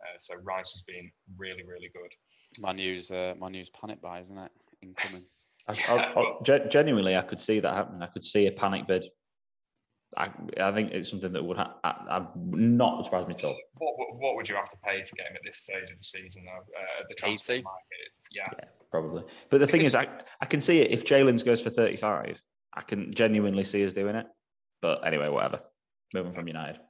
[SPEAKER 1] Uh, so Rice has been really, really good.
[SPEAKER 2] Manu's uh, Manu's panic buy, isn't it? Incoming.
[SPEAKER 3] I, I, I, genuinely, I could see that happening. I could see a panic bid I, I think it's something that would ha- I, I've not surprised me at all.
[SPEAKER 1] What, what, what, would you have to pay to get him at this stage of the season, though? Uh, the transfer market, yeah. yeah.
[SPEAKER 3] probably. But the thing is, I, I can see it if Jalen's goes for 35, I can genuinely see us doing it. But anyway, whatever. Moving from United.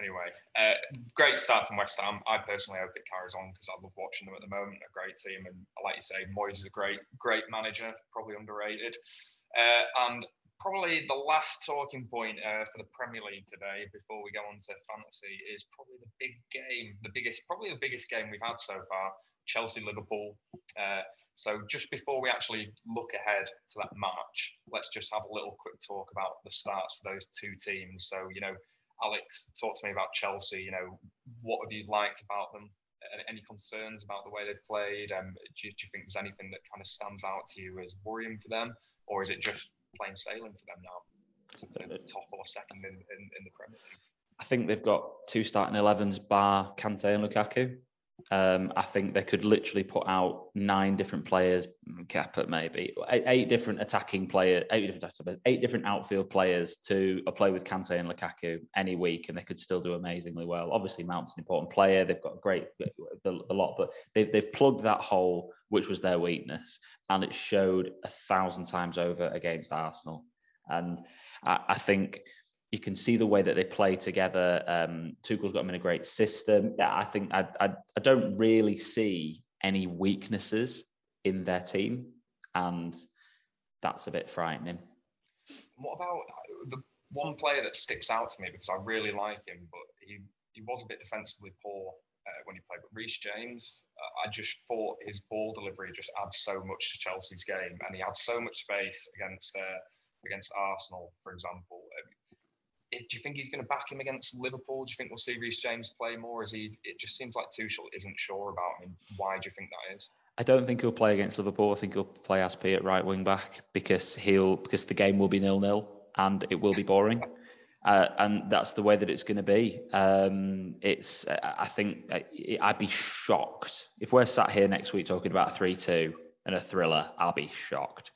[SPEAKER 1] Anyway, uh, great start from West Ham. I personally hope it carries on because I love watching them at the moment. A great team, and like you say, Moyes is a great, great manager, probably underrated. Uh, and probably the last talking point uh, for the Premier League today before we go on to fantasy is probably the big game, the biggest, probably the biggest game we've had so far. Chelsea Liverpool. Uh, so just before we actually look ahead to that match, let's just have a little quick talk about the starts for those two teams. So you know, Alex, talk to me about Chelsea. You know, what have you liked about them? Any concerns about the way they've played? Um, do, do you think there's anything that kind of stands out to you as worrying for them, or is it just plain sailing for them now. Since they're top or second in, in, in the Premier League.
[SPEAKER 3] I think they've got two starting 11s, bar Kante and Lukaku. Um, I think they could literally put out nine different players, cap at maybe eight, eight, different attacking players, eight different eight different outfield players to a play with Kante and Lukaku any week, and they could still do amazingly well. Obviously, Mount's an important player; they've got a great the, the lot, but they've they've plugged that hole which was their weakness, and it showed a thousand times over against Arsenal. And I, I think you can see the way that they play together. Um, Tuchel's got them in a great system. Yeah, I think I, I, I don't really see any weaknesses in their team, and that's a bit frightening.
[SPEAKER 1] What about uh, the one player that sticks out to me because I really like him, but he, he was a bit defensively poor uh, when he played. But Reece James, uh, I just thought his ball delivery just adds so much to Chelsea's game, and he had so much space against uh, against Arsenal, for example. Um, do you think he's going to back him against Liverpool? Do you think we'll see Reece James play more? Is he? It just seems like Tuchel isn't sure about him. Why do you think that is?
[SPEAKER 3] I don't think he'll play against Liverpool. I think he'll play Aspi at right wing back because he'll because the game will be nil nil and it will be boring. Uh, and that's the way that it's going to be. Um, it's, I think, I'd be shocked if we're sat here next week talking about a three-two and a thriller. I'll be shocked.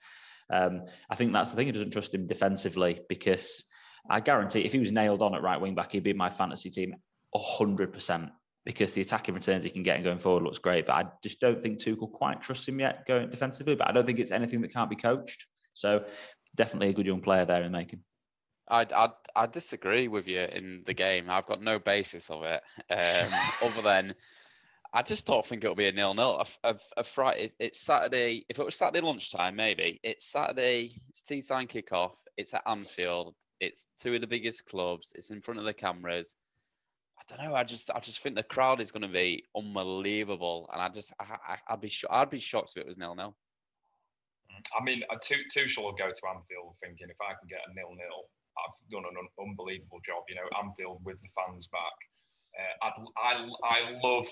[SPEAKER 3] Um, I think that's the thing. He doesn't trust him defensively because I guarantee if he was nailed on at right wing back, he'd be my fantasy team hundred percent because the attacking returns he can get and going forward looks great. But I just don't think Tuchel quite trusts him yet going defensively. But I don't think it's anything that can't be coached. So definitely a good young player there in making.
[SPEAKER 2] I I I disagree with you in the game. I've got no basis of it um, other than I just don't think it'll be a nil nil. A, a, Friday, it's Saturday. If it was Saturday lunchtime, maybe it's Saturday. It's tea time kickoff. It's at Anfield. It's two of the biggest clubs. It's in front of the cameras. I don't know. I just I just think the crowd is going to be unbelievable, and I just I, I, would be I'd be shocked if it was nil nil.
[SPEAKER 1] I mean, Tuchel will go to Anfield thinking if I can get a nil nil, I've done an un- unbelievable job. You know, I'm Anfield with the fans back. Uh, I'd, I I love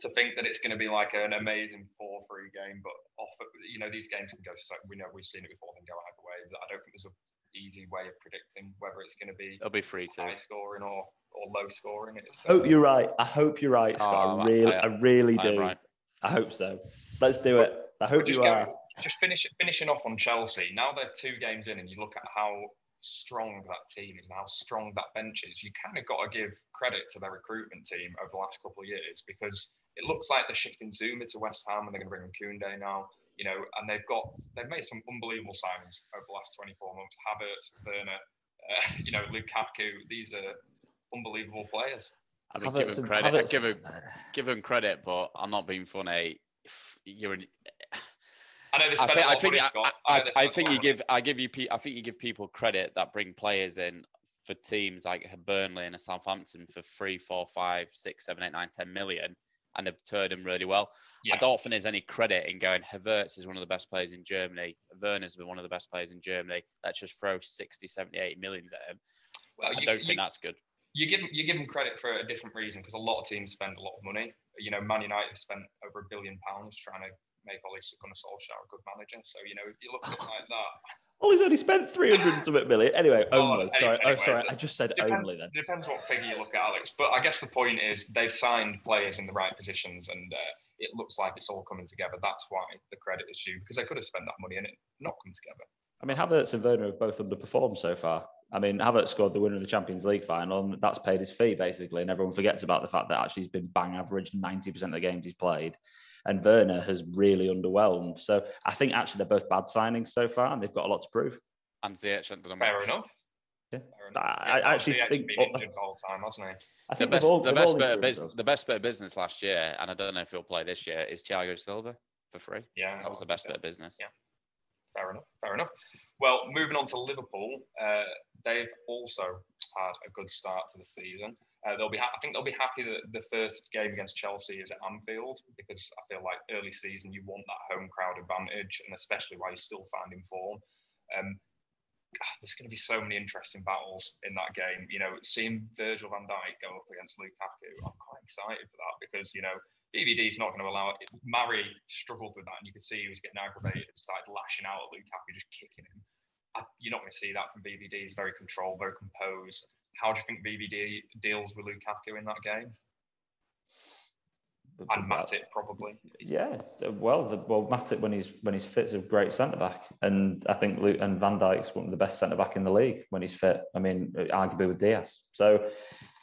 [SPEAKER 1] to think that it's going to be like an amazing four three game, but off you know these games can go so we know we've seen it before they go either ways. I don't think there's an easy way of predicting whether it's going to be
[SPEAKER 2] it'll be free to
[SPEAKER 1] high scoring or or low scoring. It's,
[SPEAKER 3] I hope you're right. I hope you're right, Scott. Oh, I really, I, I really do. Right. I hope so. Let's do it. I hope you, you are.
[SPEAKER 1] Just finish, finishing off on Chelsea. Now they're two games in, and you look at how strong that team is and how strong that bench is. You kind of got to give credit to their recruitment team over the last couple of years because it looks like they're shifting Zouma to West Ham and they're going to bring in Koundé now. You know, and they've got they've made some unbelievable signings over the last 24 months. Havertz, Werner, uh, you know, Lukaku. These are unbelievable players.
[SPEAKER 2] I mean, give him credit. Havertz. Give them, give him credit, but I'm not being funny. You're an,
[SPEAKER 1] I know I think, I think, I,
[SPEAKER 2] I, I think you give I give you I think you give people credit that bring players in for teams like Burnley and Southampton for three, four, five, six, seven, eight, nine, ten million, and they've turned them really well. Yeah. I don't think there's any credit in going. Havertz is one of the best players in Germany. Werner's been one of the best players in Germany. Let's just throw 60, 70, 80 millions at him. Well, I you, don't you, think that's good
[SPEAKER 1] you give you give them credit for a different reason because a lot of teams spend a lot of money. You know, Man United spent over a billion pounds trying to make Ole Gunnar Solskjaer a good manager. So you know, if you look at it like that,
[SPEAKER 3] Ole's only spent three hundred and something million. Anyway, only. Oh, sorry, anyway, oh, sorry, I just said depends, only. Then
[SPEAKER 1] it depends what figure you look at, Alex. But I guess the point is they've signed players in the right positions, and uh, it looks like it's all coming together. That's why the credit is due because they could have spent that money and it not come together.
[SPEAKER 3] I mean, Havertz and Werner have both underperformed so far. I mean, Havertz scored the winner of the Champions League final, and that's paid his fee basically. And everyone forgets about the fact that actually he's been bang average 90% of the games he's played. And Werner has really underwhelmed. So I think actually they're both bad signings so far, and they've got a lot to prove.
[SPEAKER 2] And Ziyech done
[SPEAKER 1] Fair enough.
[SPEAKER 3] Yeah. I, I actually think
[SPEAKER 1] been injured the whole time, hasn't he?
[SPEAKER 2] I think the best, all, the, best bit of business, the best bit of business last year, and I don't know if he'll play this year, is Thiago Silva for free.
[SPEAKER 1] Yeah,
[SPEAKER 2] that was the best bit of business.
[SPEAKER 1] Yeah, fair enough. Fair enough. Well, moving on to Liverpool, uh, they've also had a good start to the season. Uh, they'll be, ha- I think they'll be happy that the first game against Chelsea is at Anfield because I feel like early season you want that home crowd advantage, and especially while you're still finding form. Um, God, there's going to be so many interesting battles in that game. You know, seeing Virgil van Dijk go up against Lukaku, I'm quite excited for that because, you know, VVD is not going to allow it. Mari struggled with that, and you could see he was getting aggravated and started lashing out at Lukaku, just kicking him. I, you're not going to see that from VVD. He's very controlled, very composed. How do you think VVD deals with Lukaku in that game? and Matip probably.
[SPEAKER 3] Yeah, well, the, well, Matip when he's when he's fit is a great centre back, and I think Luke and Van Dijk's one of the best centre back in the league when he's fit. I mean, arguably with Dias. So,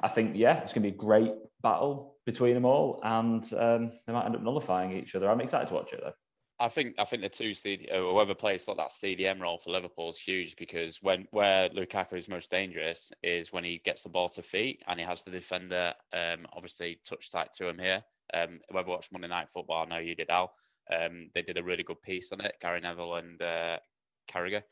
[SPEAKER 3] I think yeah, it's going to be a great battle between them all, and um, they might end up nullifying each other. I'm excited to watch it though.
[SPEAKER 2] I think I think the two CD uh, whoever plays like that CDM role for Liverpool is huge because when where Lukaku is most dangerous is when he gets the ball to feet and he has the defender um, obviously touch tight to him here. Um, whoever watched Monday Night Football, I know you did, Al. Um, they did a really good piece on it, Gary Neville and uh, Carragher,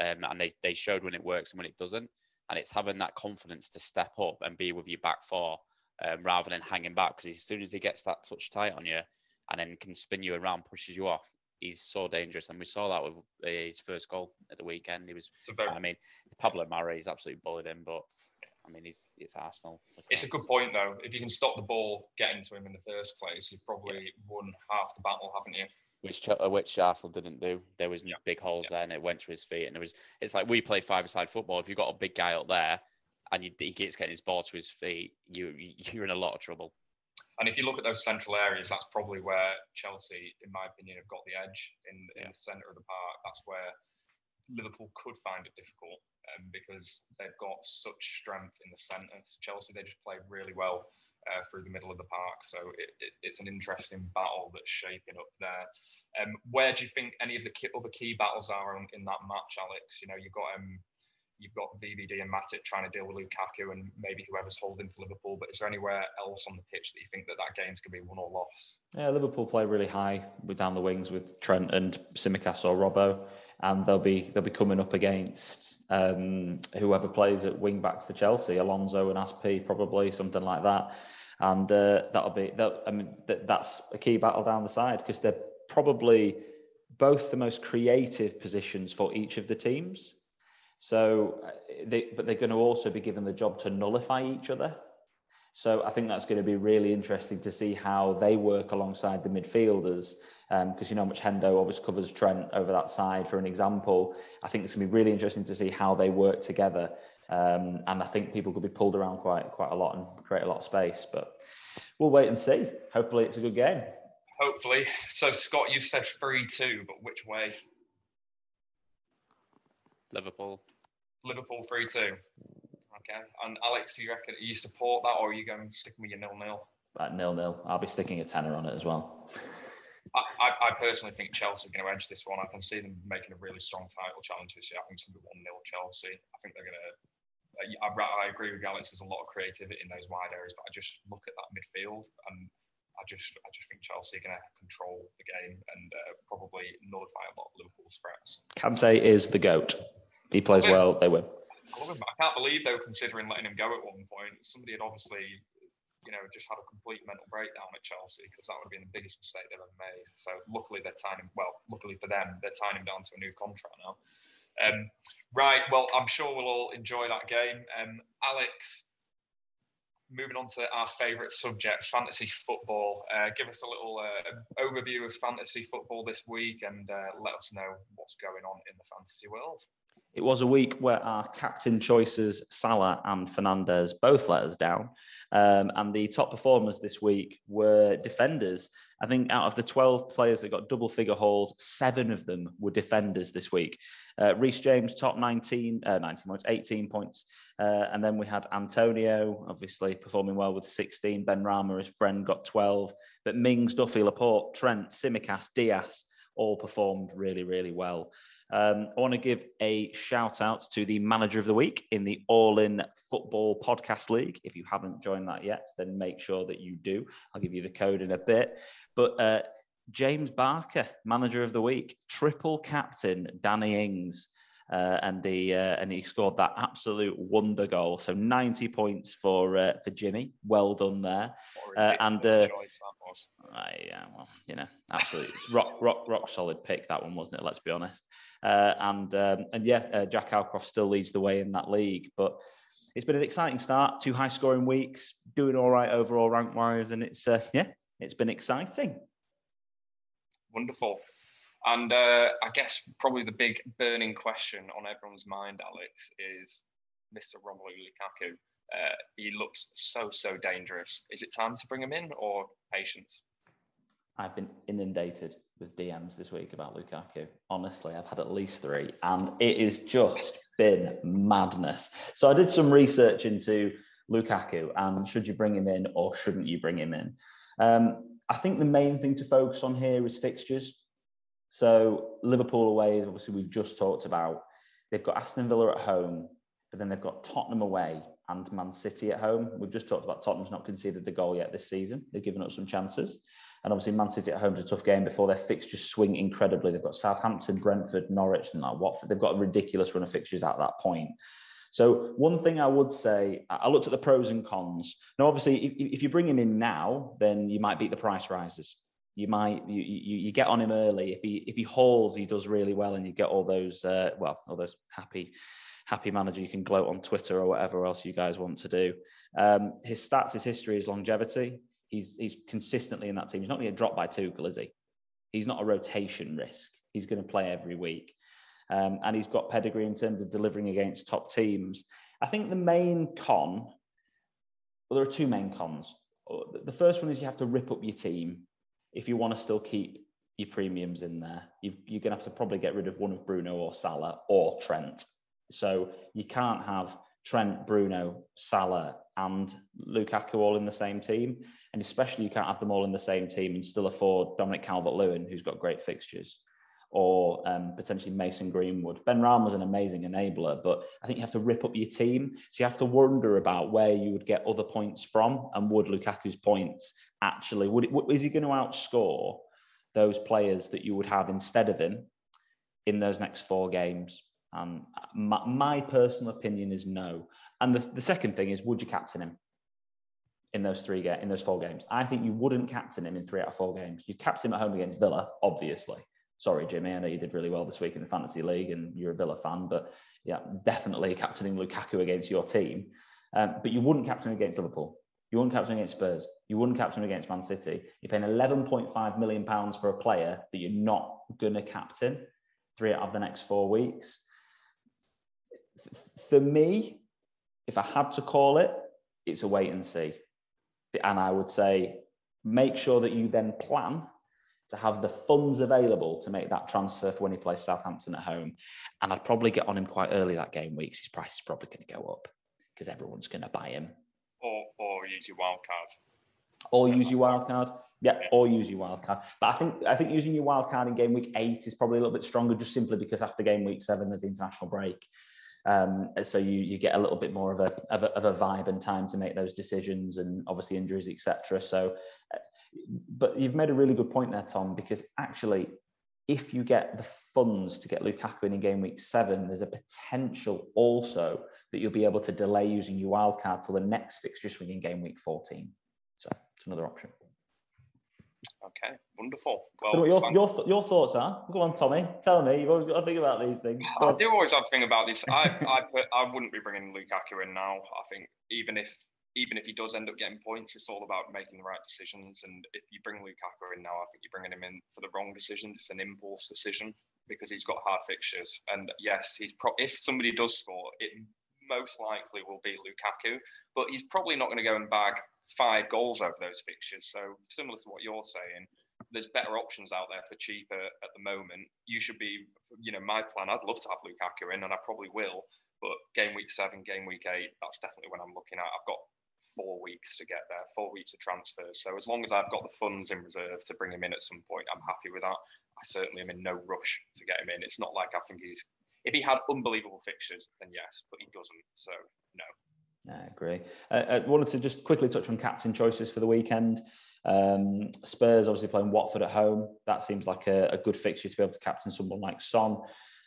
[SPEAKER 2] um, and they they showed when it works and when it doesn't. And it's having that confidence to step up and be with your back four um, rather than hanging back. Because as soon as he gets that touch tight on you and then can spin you around, pushes you off, he's so dangerous. And we saw that with uh, his first goal at the weekend. He was, very, I mean, Pablo Mari, is absolutely bullied him, but I mean, he's it's Arsenal.
[SPEAKER 1] It's a good point though. If you can stop the ball getting to him in the first place, you've probably yeah. won half the battle, haven't you?
[SPEAKER 2] Which uh, which Arsenal didn't do. There was yeah. big holes yeah. there, and it went to his feet. And it was it's like we play five-a-side football. If you've got a big guy up there, and you, he keeps getting his ball to his feet, you you're in a lot of trouble.
[SPEAKER 1] And if you look at those central areas, that's probably where Chelsea, in my opinion, have got the edge in, in the centre of the park. That's where Liverpool could find it difficult um, because they've got such strength in the centre. Chelsea, they just play really well uh, through the middle of the park. So it, it, it's an interesting battle that's shaping up there. Um, where do you think any of the key, other key battles are in, in that match, Alex? You know, you've got um, you've got VVD and Matip trying to deal with Lukaku and maybe whoever's holding for Liverpool. But is there anywhere else on the pitch that you think that that game's going to be won or lost?
[SPEAKER 3] Yeah, Liverpool play really high with down the wings with Trent and Tsimikas or Robbo and they'll be they'll be coming up against um, whoever plays at wing back for Chelsea, Alonso and Aspi, probably something like that, and uh, that'll be that. I mean, that, that's a key battle down the side because they're probably both the most creative positions for each of the teams. So, uh, they, but they're going to also be given the job to nullify each other. So I think that's going to be really interesting to see how they work alongside the midfielders because um, you know much Hendo obviously covers Trent over that side for an example. I think it's going to be really interesting to see how they work together, um, and I think people could be pulled around quite quite a lot and create a lot of space. But we'll wait and see. Hopefully, it's a good game.
[SPEAKER 1] Hopefully. So Scott, you've said three two, but which way?
[SPEAKER 2] Liverpool.
[SPEAKER 1] Liverpool three two. Okay. And Alex, do you reckon you support that, or are you going sticking with your nil nil?
[SPEAKER 3] At nil nil. I'll be sticking a tenner on it as well.
[SPEAKER 1] I, I, personally think Chelsea are going to edge this one. I can see them making a really strong title challenge this year. I think it's going to be 1 0 Chelsea. I think they're going to. I, I, agree with Alex. There's a lot of creativity in those wide areas, but I just look at that midfield and I just I just think Chelsea are going to control the game and uh, probably nullify a lot of Liverpool's threats.
[SPEAKER 3] Kante is the goat. He plays well. They win.
[SPEAKER 1] I, I can't believe they were considering letting him go at one point. Somebody had obviously you know, just had a complete mental breakdown at Chelsea because that would have been the biggest mistake they've ever made. So luckily they're tying him. Well, luckily for them, they're tying him down to a new contract now. Um, right. Well, I'm sure we'll all enjoy that game. Um, Alex, moving on to our favourite subject, fantasy football. Uh, give us a little uh, overview of fantasy football this week and uh, let us know what's going on in the fantasy world.
[SPEAKER 3] It was a week where our captain choices, Salah and Fernandes, both let us down. Um, and the top performers this week were defenders. I think out of the 12 players that got double figure hauls, seven of them were defenders this week. Uh, James, top 19, uh, 19 points, 18 points. Uh, and then we had Antonio, obviously performing well with 16. Benrahma, his friend, got 12. But Mings, Duffy, Laporte, Trent, Tsimikas, Dias all performed really, really well. Um, I want to give a shout out to the manager of the week in the All In Football Podcast League. If you haven't joined that yet, then make sure that you do. I'll give you the code in a bit. But uh, James Barker, manager of the week, triple captain Danny Ings. Uh, and he uh, and he scored that absolute wonder goal. So ninety points for uh, for Jimmy. Well done there. Uh, and uh, I, yeah, well, you know, absolutely, it's rock, rock, rock solid pick that one, wasn't it? Let's be honest. Uh, and um, and yeah, Jack Alcroft still leads the way in that league, but it's been an exciting start. Two high scoring weeks, doing all right overall rank wise, and it's yeah, it's been exciting.
[SPEAKER 1] Wonderful. And uh, I guess probably the big burning question on everyone's mind, Alex, is Mr. Romelu Lukaku. Uh, he looks so, so dangerous. Is it time to bring him in or patience?
[SPEAKER 3] I've been inundated with DMs this week about Lukaku. Honestly, I've had at least three, and it has just been madness. So I did some research into Lukaku and should you bring him in or shouldn't you bring him in? Um, I think the main thing to focus on here is fixtures. So Liverpool away, obviously we've just talked about. They've got Aston Villa at home, but then they've got Tottenham away and Man City at home. We've just talked about Tottenham's not conceded a goal yet this season. They've given up some chances. And obviously, Man City at home is a tough game before their fixtures swing incredibly. They've got Southampton, Brentford, Norwich, and like Watford. They've got a ridiculous run of fixtures at that point. So one thing I would say, I looked at the pros and cons. Now, obviously, if, if you bring him in now, then you might beat the price rises. You might you, you, you get on him early. If he if he hauls, he does really well, and you get all those uh, well, all those happy happy manager. You can gloat on Twitter or whatever else you guys want to do. Um, his stats, his history, his longevity. He's he's consistently in that team. He's not going to get dropped by Tuchel, is he? He's not a rotation risk. He's going to play every week. Um, and he's got pedigree in terms of delivering against top teams. I think the main con, well, there are two main cons. The first one is you have to rip up your team if you want to still keep your premiums in there. you are going to have to probably get rid of one of Bruno or Salah or Trent. So you can't have Trent, Bruno, Salah, and Lukaku all in the same team. And especially you can't have them all in the same team and still afford Dominic Calvert Lewin, who's got great fixtures or um, potentially Mason Greenwood. Benrahma was an amazing enabler, but I think you have to rip up your team. So you have to wonder about where you would get other points from, and would Lukaku's points actually would it, is he going to outscore those players that you would have instead of him in those next four games? And my, my personal opinion is no. And the, the second thing is, would you captain him? in those three ga- in those four games. I think you wouldn't captain him in three out of four games. You captain him at home against Villa, obviously sorry, Jimmy, I know you did really well this week in the fantasy league and you're a Villa fan, but yeah, definitely captaining Lukaku against your team. Um, but you wouldn't captain against Liverpool. You wouldn't captain against Spurs. You wouldn't captain against Man City. You're paying 11.5 million pounds for a player that you're not going to captain three out of the next four weeks. For me, if I had to call it, it's a wait and see. And I would say make sure that you then plan to have the funds available to make that transfer for when he plays Southampton at home. And I'd probably get on him quite early that game weeks. His price is probably going to go up because everyone's going to buy him.
[SPEAKER 1] Or, or use your wild card.
[SPEAKER 3] Or use your wild card. Yeah, or use your wild card. But I think I think using your wild card in game week eight is probably a little bit stronger, just simply because after game week seven there's the international break. Um, so you you get a little bit more of a, of a, of a vibe and time to make those decisions, and obviously injuries, etc. So but you've made a really good point there, Tom, because actually, if you get the funds to get Lukaku in in game week seven, there's a potential also that you'll be able to delay using your wild card till the next fixture swing in game week 14. So it's another option.
[SPEAKER 1] Okay, wonderful. Well,
[SPEAKER 3] your, your, your thoughts are? Go on, Tommy. Tell me. You've always got to think about these things.
[SPEAKER 1] I do always have to think about this. I I, put, I wouldn't be bringing Lukaku in now. I think even if even if he does end up getting points, it's all about making the right decisions. And if you bring Lukaku in now, I think you're bringing him in for the wrong decisions. It's an impulse decision because he's got hard fixtures. And yes, he's pro- if somebody does score, it most likely will be Lukaku, but he's probably not going to go and bag five goals over those fixtures. So similar to what you're saying, there's better options out there for cheaper at the moment. You should be, you know, my plan. I'd love to have Lukaku in, and I probably will. But game week seven, game week eight, that's definitely when I'm looking at. I've got four weeks to get there, four weeks of transfers. So as long as I've got the funds in reserve to bring him in at some point, I'm happy with that. I certainly am in no rush to get him in. It's not like I think he's if he had unbelievable fixtures, then yes, but he doesn't. So no.
[SPEAKER 3] I agree. Uh, I wanted to just quickly touch on captain choices for the weekend. Um, Spurs obviously playing Watford at home. That seems like a, a good fixture to be able to captain someone like Son.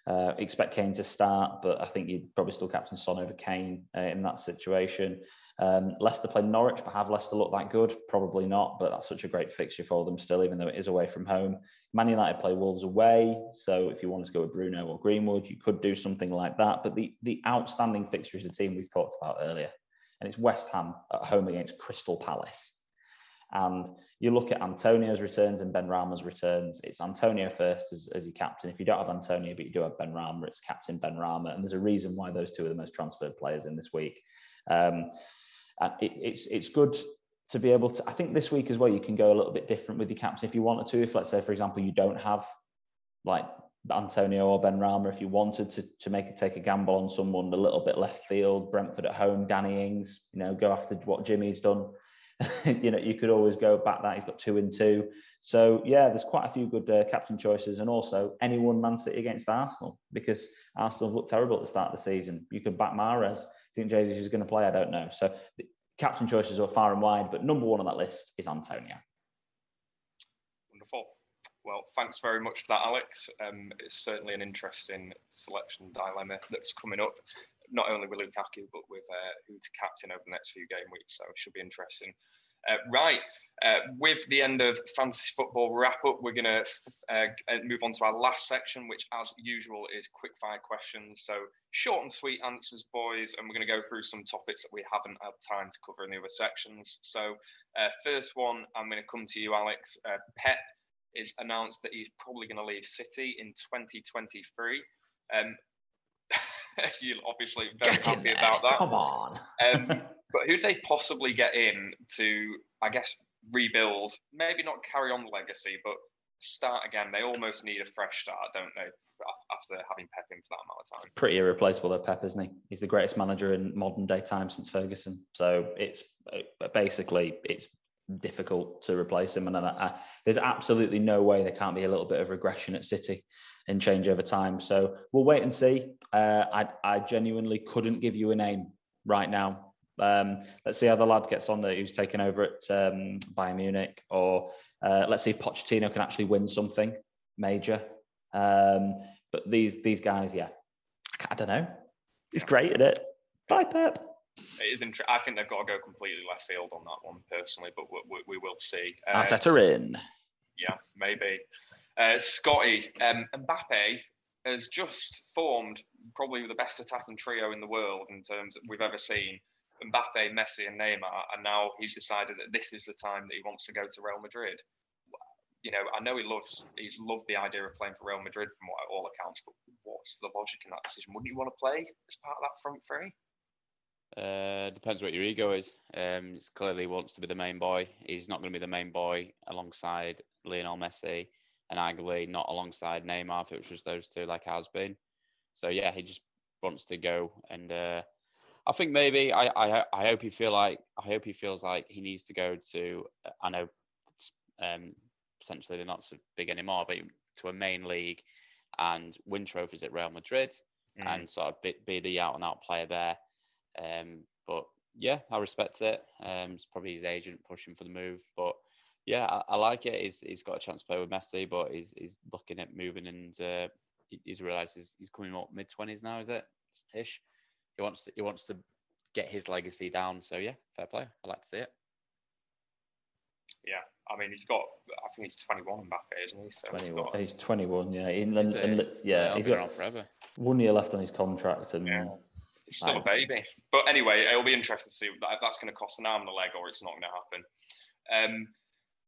[SPEAKER 3] Uh, expect Kane to start, but I think you'd probably still captain Son over Kane uh, in that situation. Um, Leicester play Norwich, but have Leicester look that good? Probably not, but that's such a great fixture for them still, even though it is away from home. Man United play Wolves away, so if you wanted to go with Bruno or Greenwood, you could do something like that. But the, the outstanding fixture is the team we've talked about earlier, and it's West Ham at home against Crystal Palace. And you look at Antonio's returns and Benrahma's returns. It's Antonio first as, as your captain. If you don't have Antonio, but you do have Benrahma, it's captain Benrahma. And there's a reason why those two are the most transferred players in this week. Um, and it, it's it's good to be able to. I think this week as well, you can go a little bit different with your captain if you wanted to. If let's say, for example, you don't have like Antonio or Benrahma, if you wanted to to make it take a gamble on someone a little bit left field, Brentford at home, Danny Ings, you know, go after what Jimmy's done. you know, you could always go back that he's got two and two. So yeah, there's quite a few good uh, captain choices, and also anyone Man City against Arsenal because Arsenal looked terrible at the start of the season. You could back Mahrez think Jesus is going to play? I don't know. So captain choices are far and wide, but number one on that list is Antonio.
[SPEAKER 1] Wonderful. Well, thanks very much for that, Alex. Um, it's certainly an interesting selection dilemma that's coming up, not only with Lukaku, but with uh, who to captain over the next few game weeks. So it should be interesting. Uh, right, uh, with the end of fantasy football wrap up, we're going to uh, move on to our last section, which, as usual, is quick fire questions. So, short and sweet answers, boys, and we're going to go through some topics that we haven't had time to cover in the other sections. So, uh, first one, I'm going to come to you, Alex. Uh, Pep is announced that he's probably going to leave City in 2023. Um, you're obviously very
[SPEAKER 3] Get
[SPEAKER 1] happy about that.
[SPEAKER 3] Come on.
[SPEAKER 1] Um, but who do they possibly get in to, I guess, rebuild? Maybe not carry on the legacy, but start again. They almost need a fresh start, don't they? After having Pep in for that amount of time.
[SPEAKER 3] Pretty irreplaceable, though, Pep, isn't he? He's the greatest manager in modern day time since Ferguson. So it's uh, basically it's difficult to replace him. And I, I, there's absolutely no way there can't be a little bit of regression at City and change over time. So we'll wait and see. Uh, I, I genuinely couldn't give you a name right now. Um, let's see how the lad gets on there who's taken over at um, Bayern Munich, or uh, let's see if Pochettino can actually win something major. Um, but these these guys, yeah, I, I don't know. He's great at it. Bye, Pep.
[SPEAKER 1] It is interesting. I think they've got to go completely left field on that one personally, but we, we, we will see.
[SPEAKER 3] Uh, Arteta in.
[SPEAKER 1] Yeah, maybe. Uh, Scotty, um, Mbappe has just formed probably the best attacking trio in the world in terms that we've ever seen. Mbappe, Messi, and Neymar, and now he's decided that this is the time that he wants to go to Real Madrid. You know, I know he loves he's loved the idea of playing for Real Madrid from what, all accounts, but what's the logic in that decision? Wouldn't you want to play as part of that front three?
[SPEAKER 2] Uh, depends what your ego is. Um, clearly wants to be the main boy. He's not going to be the main boy alongside Lionel Messi, and arguably not alongside Neymar if it was just those two, like has been. So yeah, he just wants to go, and uh, I think maybe I, I I hope he feel like I hope he feels like he needs to go to. I know, um, essentially they're not so big anymore, but to a main league and win trophies at Real Madrid, mm. and sort of be, be the out and out player there. Um, but yeah, I respect it. Um, it's probably his agent pushing for the move, but yeah, I, I, like it. He's he's got a chance to play with Messi, but he's he's looking at moving and uh, he's realised he's, he's coming up mid twenties now. Is it? Tish. He wants to, he wants to get his legacy down. So yeah, fair play. I like to see it.
[SPEAKER 1] Yeah, I mean he's got. I think he's 21 Mbappe, isn't he? So
[SPEAKER 3] 21. Got, he's 21. Yeah, in, and, and, yeah,
[SPEAKER 2] yeah,
[SPEAKER 3] he's
[SPEAKER 2] got forever.
[SPEAKER 3] One year left on his contract, and
[SPEAKER 1] yeah. He's still a baby. But anyway, it'll be interesting to see if that's going to cost an arm and a leg or it's not going to happen. Um,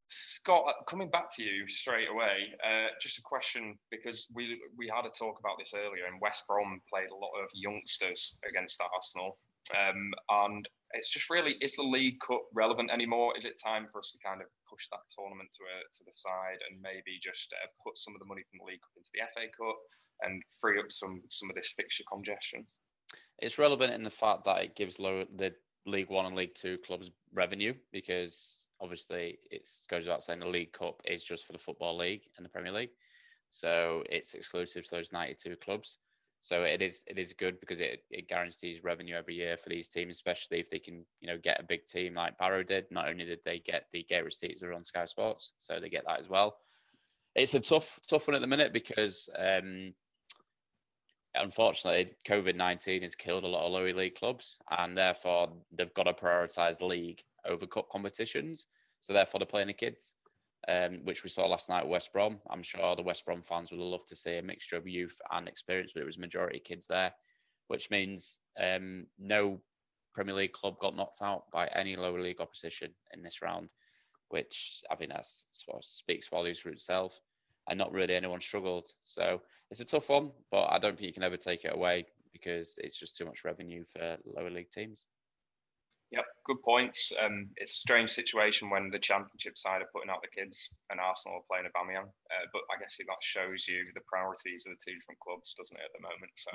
[SPEAKER 1] Scott, uh, coming back to you straight away, uh, just a question because we we had a talk about this earlier, and West Brom played a lot of youngsters against Arsenal, um, and it's just really is the League Cup relevant anymore? Is it time for us to kind of push that tournament to a, to the side and maybe just uh, put some of the money from the League Cup into the FA Cup and free up some some of this fixture congestion?
[SPEAKER 2] It's relevant in the fact that it gives low, the League One and League Two clubs revenue because obviously it goes without saying the League Cup is just for the Football League and the Premier League, so it's exclusive to those 92 clubs. So it is it is good because it, it guarantees revenue every year for these teams, especially if they can you know get a big team like Barrow did. Not only did they get the gate receipts that are on Sky Sports, so they get that as well. It's a tough tough one at the minute because um, unfortunately, COVID 19 has killed a lot of lower league clubs, and therefore they've got to prioritise the league over cup competitions. So, therefore, they're playing the kids, um, which we saw last night at West Brom. I'm sure the West Brom fans would love to see a mixture of youth and experience, but it was majority kids there, which means um, no Premier League club got knocked out by any lower league opposition in this round, which I think that speaks volumes for itself and not really anyone struggled. So it's a tough one, but I don't think you can ever take it away because it's just too much revenue for lower league teams.
[SPEAKER 1] Yep, good points. Um, it's a strange situation when the championship side are putting out the kids and Arsenal are playing Aubameyang. Uh, but I guess that shows you the priorities of the two different clubs, doesn't it, at the moment? So,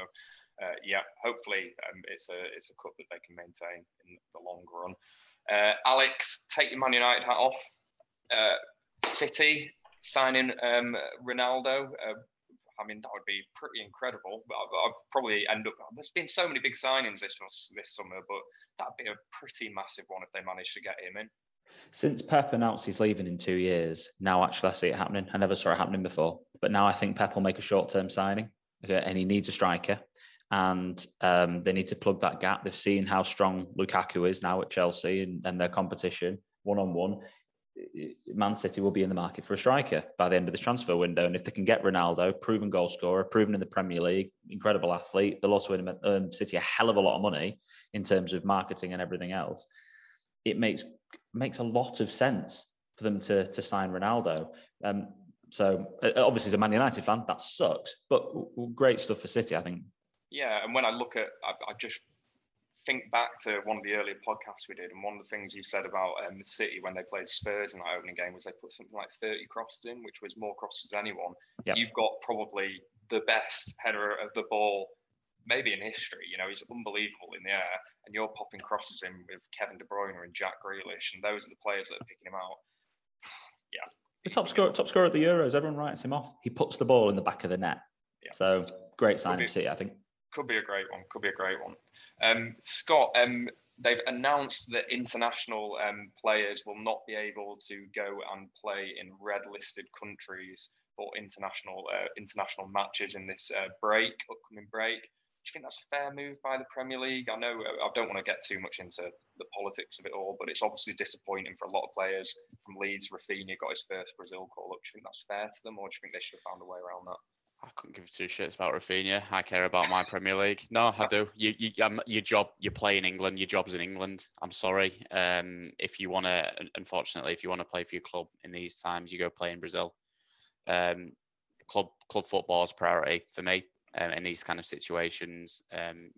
[SPEAKER 1] uh, yeah, hopefully um, it's a it's a cup that they can maintain in the long run. Uh, Alex, take your Man United hat off. Uh, City signing um, Ronaldo. I mean, that would be pretty incredible. But I'd probably end up. There's been so many big signings this this summer, but that'd be a pretty massive one if they manage to get him in.
[SPEAKER 3] Since Pep announced he's leaving in two years, now actually I see it happening. I never saw it happening before, but now I think Pep will make a short-term signing, and he needs a striker, and um, they need to plug that gap. They've seen how strong Lukaku is now at Chelsea and, and their competition one-on-one. Man City will be in the market for a striker by the end of this transfer window. And if they can get Ronaldo, proven goal scorer, proven in the Premier League, incredible athlete, they'll also earn City a hell of a lot of money in terms of marketing and everything else. It makes makes a lot of sense for them to to sign Ronaldo. Um, so obviously, as a Man United fan, that sucks, but great stuff for City, I think.
[SPEAKER 1] Yeah, and when I look at, I, I just think back to one of the earlier podcasts we did, and one of the things you said about um, City when they played Spurs in that opening game was they put something like 30 crosses in, which was more crosses than anyone. Yep. You've got probably the best header of the ball, maybe in history. You know, he's unbelievable in the air, and you're popping crosses in with Kevin De Bruyne and Jack Grealish, and those are the players that are picking him out. Yeah.
[SPEAKER 3] The top scorer, top scorer at the Euros, everyone writes him off. He puts the ball in the back of the net. Yeah. So great sign of City, I think
[SPEAKER 1] could be a great one. Could be a great one. Um, Scott, um, they've announced that international um, players will not be able to go and play in red-listed countries for international uh, international matches in this uh, break, upcoming break. Do you think that's a fair move by the Premier League? I know uh, I don't want to get too much into the politics of it all, but it's obviously disappointing for a lot of players. From Leeds, Raphinha got his first Brazil call up. Do you think that's fair to them, or do you think they should have found a way around that?
[SPEAKER 2] I couldn't give two shits about Raphinha. I care about my Premier League. No, I do. You, you, um, your job, you play in England. Your job's in England. I'm sorry. Um, if you want to, unfortunately, if you want to play for your club in these times, you go play in Brazil. Um, club club football is priority for me um, in these kind of situations. Um,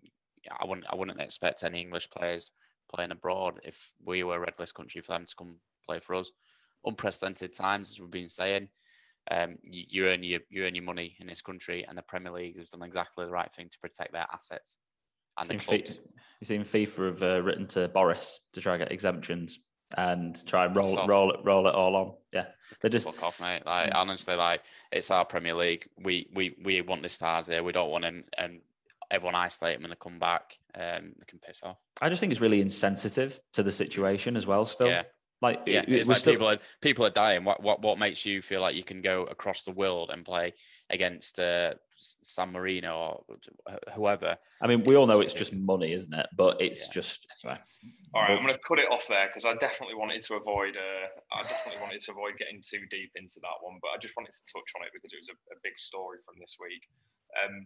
[SPEAKER 2] I wouldn't, I wouldn't expect any English players playing abroad if we were a red list country for them to come play for us. Unprecedented times, as we've been saying um, you, you, earn your you earn your money in this country, and the Premier League has done exactly the right thing to protect their assets. And the clubs.
[SPEAKER 3] You seen FIFA have uh, written to Boris to try and get exemptions and try and roll roll it roll it all on. Yeah,
[SPEAKER 2] they just fuck off, mate. Like honestly, like it's our Premier League. We we we want the stars here. We don't want them and everyone isolate them and they come back. Um, they can piss off.
[SPEAKER 3] I just think it's really insensitive to the situation as well. Still, yeah. Like,
[SPEAKER 2] yeah, it's like still... people are people are dying. What what what makes you feel like you can go across the world and play against uh, San Marino or whoever?
[SPEAKER 3] I mean, we all know it's just money, isn't it? But it's yeah. just.
[SPEAKER 1] Anyway. All right, I'm going to cut it off there because I definitely wanted to avoid. Uh, I definitely wanted to avoid getting too deep into that one, but I just wanted to touch on it because it was a, a big story from this week. Um,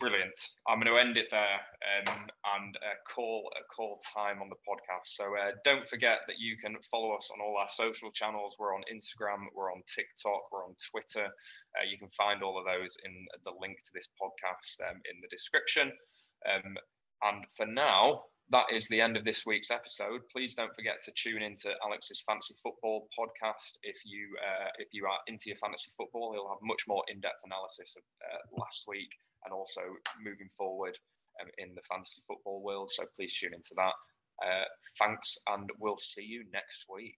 [SPEAKER 1] Brilliant. I'm going to end it there um, and uh, call a call time on the podcast. So uh, don't forget that you can follow us on all our social channels. We're on Instagram, we're on TikTok, we're on Twitter. Uh, you can find all of those in the link to this podcast um, in the description. Um, and for now, that is the end of this week's episode. Please don't forget to tune into Alex's Fantasy Football podcast. If you uh, if you are into your fantasy football, he'll have much more in-depth analysis of uh, last week and also moving forward um, in the fantasy football world. So please tune into that. Uh, thanks, and we'll see you next week.